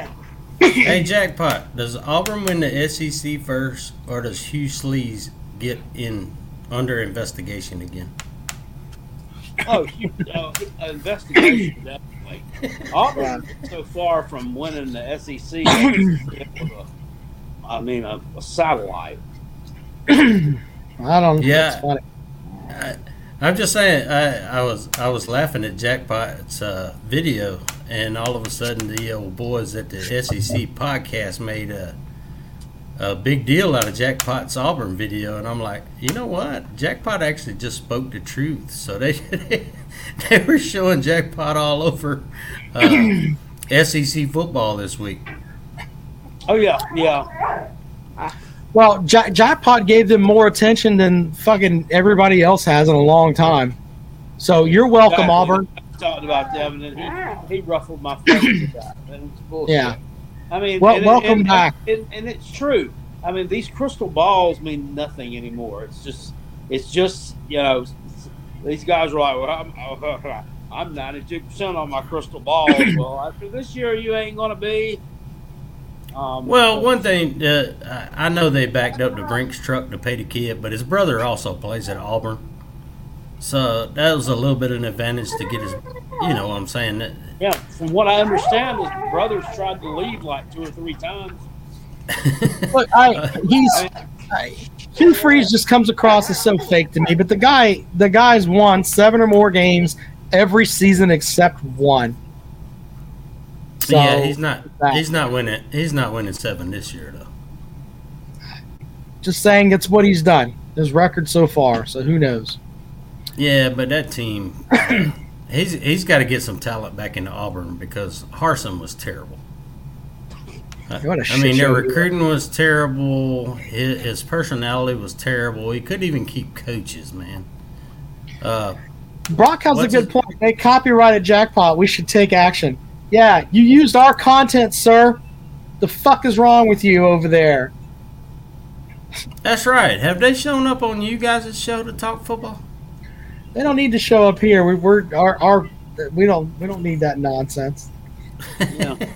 hey, Jackpot, does Auburn win the SEC first, or does Hugh Sleaze get in under investigation again? Oh, you, uh, investigation definitely. Auburn so far from winning the SEC. I mean, a, a satellite. I don't. Yeah. That's funny. I, I'm just saying. I, I was I was laughing at Jackpot's uh, video, and all of a sudden the old boys at the SEC podcast made a a big deal out of Jackpot's Auburn video, and I'm like, you know what? Jackpot actually just spoke the truth. So they they were showing jackpot all over uh, SEC football this week. Oh yeah, yeah. Well, Ja- Jackpot gave them more attention than fucking everybody else has in a long time. So you're welcome, Exactly. Auburn. I talked about Devin, and he, he ruffled my feathers with that. That was bullshit. Yeah. I mean, Well, and- welcome and- back. And, and it's true. I mean, these crystal balls mean nothing anymore. It's just, it's just, you know, these guys are like, well, I'm, I'm 92% on my crystal balls. well, after this year, you ain't going to be. Um, Well, one thing uh, I I know they backed up the Brinks truck to pay the kid, but his brother also plays at Auburn, so that was a little bit of an advantage to get his. You know what I'm saying? That, Yeah, from what I understand, his brothers tried to leave like two or three times. Look, I he's I, Hugh Freeze just comes across as so fake to me. But the guy, the guy's won seven or more games every season except one. So yeah, he's not. that- He's not winning. He's not winning seven this year though. just saying it's what he's done. His record so far. So who knows? Yeah, but that team, he's he's got to get some talent back into Auburn because Harsin was terrible. I mean, their recruiting was terrible. His, his personality was terrible. He couldn't even keep coaches, man. Uh, Brock has a good his- point. They copyrighted Jackpot. We should take action. Yeah, you used our content, sir. The fuck is wrong with you over there? that's right. Have they shown up on you guys' show to talk football? They don't need to show up here. We, we're our, our we don't we don't need that nonsense. Yeah.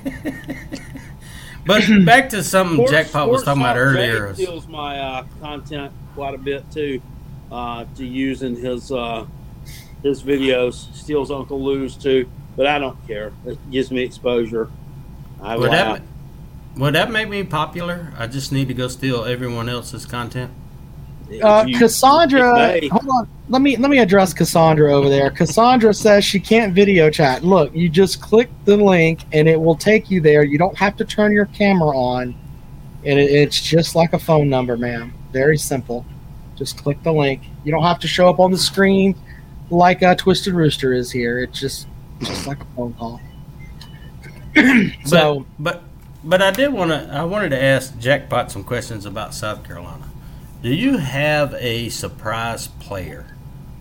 But back to something Sports- Jackpot was talking about earlier. Jay steals my uh, content quite a bit too, uh, to use in his uh, his videos. Steals Uncle Lou's too, but I don't care. It gives me exposure. I Would laugh. that, would that make me popular? I just need to go steal everyone else's content. Uh, you- Cassandra, hold on. Let me let me address Cassandra over there. Cassandra says she can't video chat. Look, you just click the link and it will take you there. You don't have to turn your camera on, and it, it's just like a phone number, ma'am. Very simple. Just click the link. You don't have to show up on the screen like a Twisted Rooster is here. It's just just like a phone call. so But but I did want to. I wanted to ask Jackpot some questions about South Carolina. Do you have a surprise player,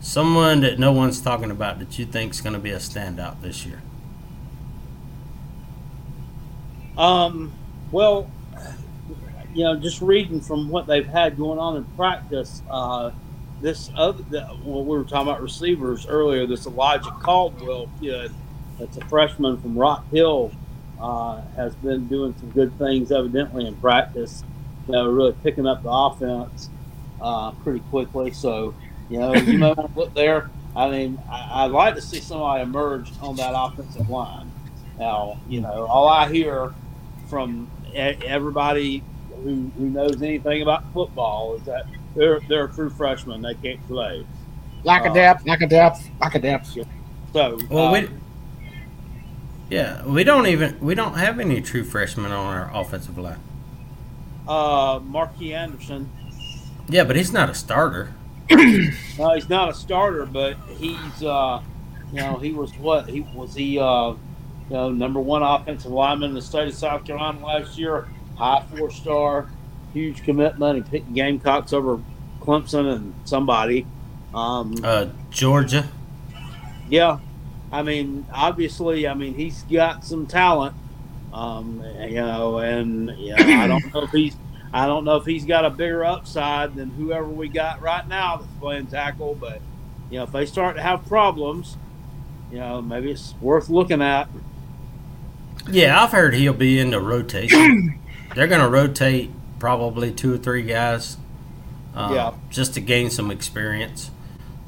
someone that no one's talking about that you think is going to be a standout this year? Um, well, you know, just reading from what they've had going on in practice, uh, this other, the, well, we were talking about receivers earlier. This Elijah Caldwell kid, that's a freshman from Rock Hill, uh, has been doing some good things evidently in practice. You know, really picking up the offense uh, pretty quickly. So, you know, you may want to look there. I mean, I, I'd like to see somebody emerge on that offensive line. Now, you know, all I hear from everybody who, who knows anything about football is that they're they're a true freshman. They can't play. lack of Uh, depth, lack of depth, lack of depth. So, Well, uh, we. Yeah, we don't even we don't have any true freshmen on our offensive line. uh, Marquis Anderson. Yeah, but he's not a starter. No, he's not a starter, but he's uh, you know he was what he was he uh, you know number one offensive lineman in the state of South Carolina last year. High four star, huge commitment. He picked Gamecocks over Clemson and somebody. Um, Uh, Georgia. Yeah, I mean, obviously, I mean, he's got some talent, um, you know, and you know, I don't know if he's, I don't know if he's got a bigger upside than whoever we got right now that's playing tackle. But you know, if they start to have problems, you know, maybe it's worth looking at. Yeah, I've heard he'll be in the rotation. They're going to rotate probably two or three guys, uh, Yeah. just to gain some experience.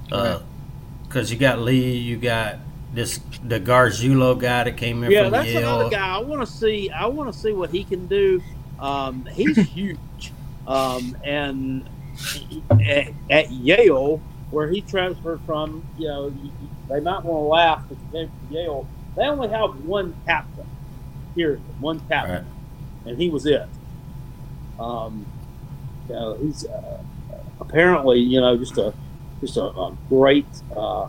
Because you got Lee, you got this the Gargiulo guy that came in Yeah, from that's Yale. another guy. I want to see. I want to see what he can do. Um, he's huge, um, and at, at Yale, where he transferred from, you know, they might want to laugh because he came from Yale. They only have one captain. Period. One captain, Right. and he was it. Um, you know, he's uh, apparently, you know, just a just a, a great uh,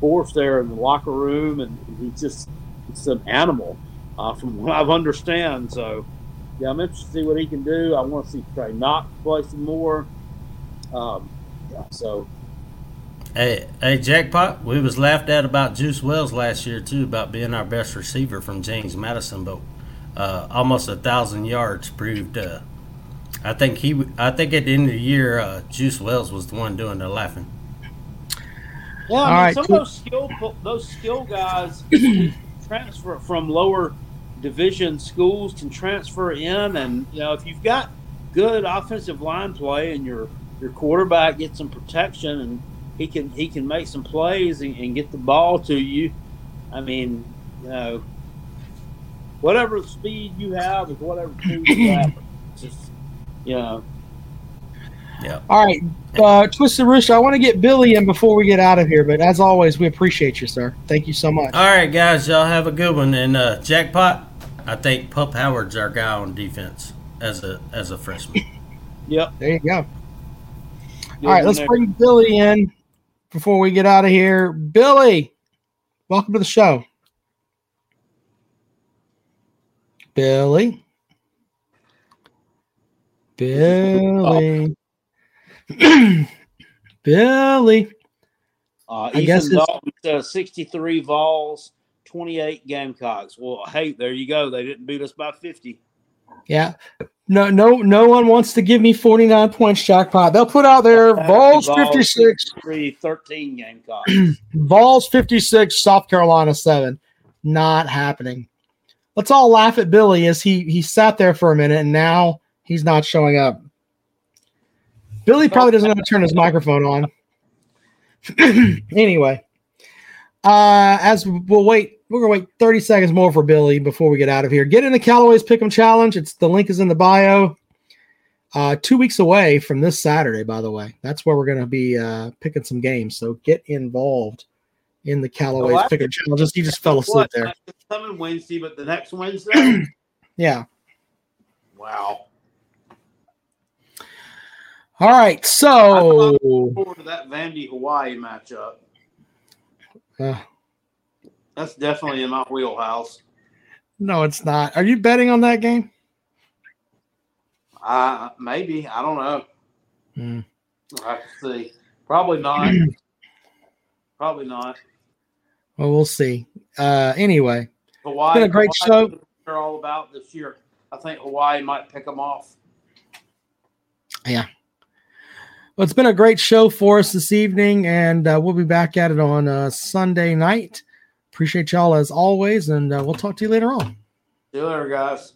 force there in the locker room, and he's just it's an animal, uh, from what I've understand. So, yeah, I'm interested to see what he can do. I want to see Trey Knox play some more. Um, yeah, so Hey, hey, jackpot! We was laughed at about Juice Wells last year too about being our best receiver from James Madison, but uh, almost a thousand yards proved. Uh, I think he. I think at the end of the year, uh, Juice Wells was the one doing the laughing. Yeah, I mean, right, some cool. of those skill those skill guys transfer from lower division schools can transfer in, and you know if you've got good offensive line play and your your quarterback gets some protection and he can he can make some plays and, and get the ball to you. I mean, you know, whatever speed you have is whatever speed you have. It's just you know. All right, uh, Twisted Rooster. I want to get Billy in before we get out of here, but as always, we appreciate you, sir. Thank you so much. All right, guys, y'all have a good one. And uh, jackpot, I think Pup Howard's our guy on defense as a as a freshman. Yep. There you go. All right, let's bring Billy in before we get out of here. Billy, welcome to the show. Billy. Billy. Billy. Uh, I guess it's- Dalton says 63 Vols, 28 Gamecocks. Well, hey, there you go. They didn't beat us by 50. Yeah. No, no, no one wants to give me 49 points jackpot. They'll put out there Vols 56, 63, 13 Gamecocks. Vols 56, South Carolina 7. Not happening. Let's all laugh at Billy as he he sat there for a minute and now he's not showing up. Billy probably doesn't know how to turn his microphone on. anyway, uh, as we'll wait, we're gonna wait 30 seconds more for Billy before we get out of here. Get in the Callaway's Pick'em Challenge. It's the link is in the bio. Uh, two weeks away from this Saturday, by the way. That's where we're gonna be uh, picking some games. So get involved in the Callaway's Oh, Pick'em Challenge. Just he just fell asleep What? there. Coming Wednesday, but the next Wednesday? Yeah. wow. All right. So Forward to that Vandy Hawaii matchup. uh, That's definitely in my wheelhouse. no, it's not. Are you betting on that game? Uh, maybe. I don't know. Hmm. I have to see. Probably not. Probably not. Well, we'll see. Uh, anyway, Hawaii. been a great Hawaii, show. They're all about this year. I think Hawaii might pick them off. Well, it's been a great show for us this evening, and uh, we'll be back at it on uh, Sunday night. Appreciate y'all as always, and uh, we'll talk to you later on. See you later, guys.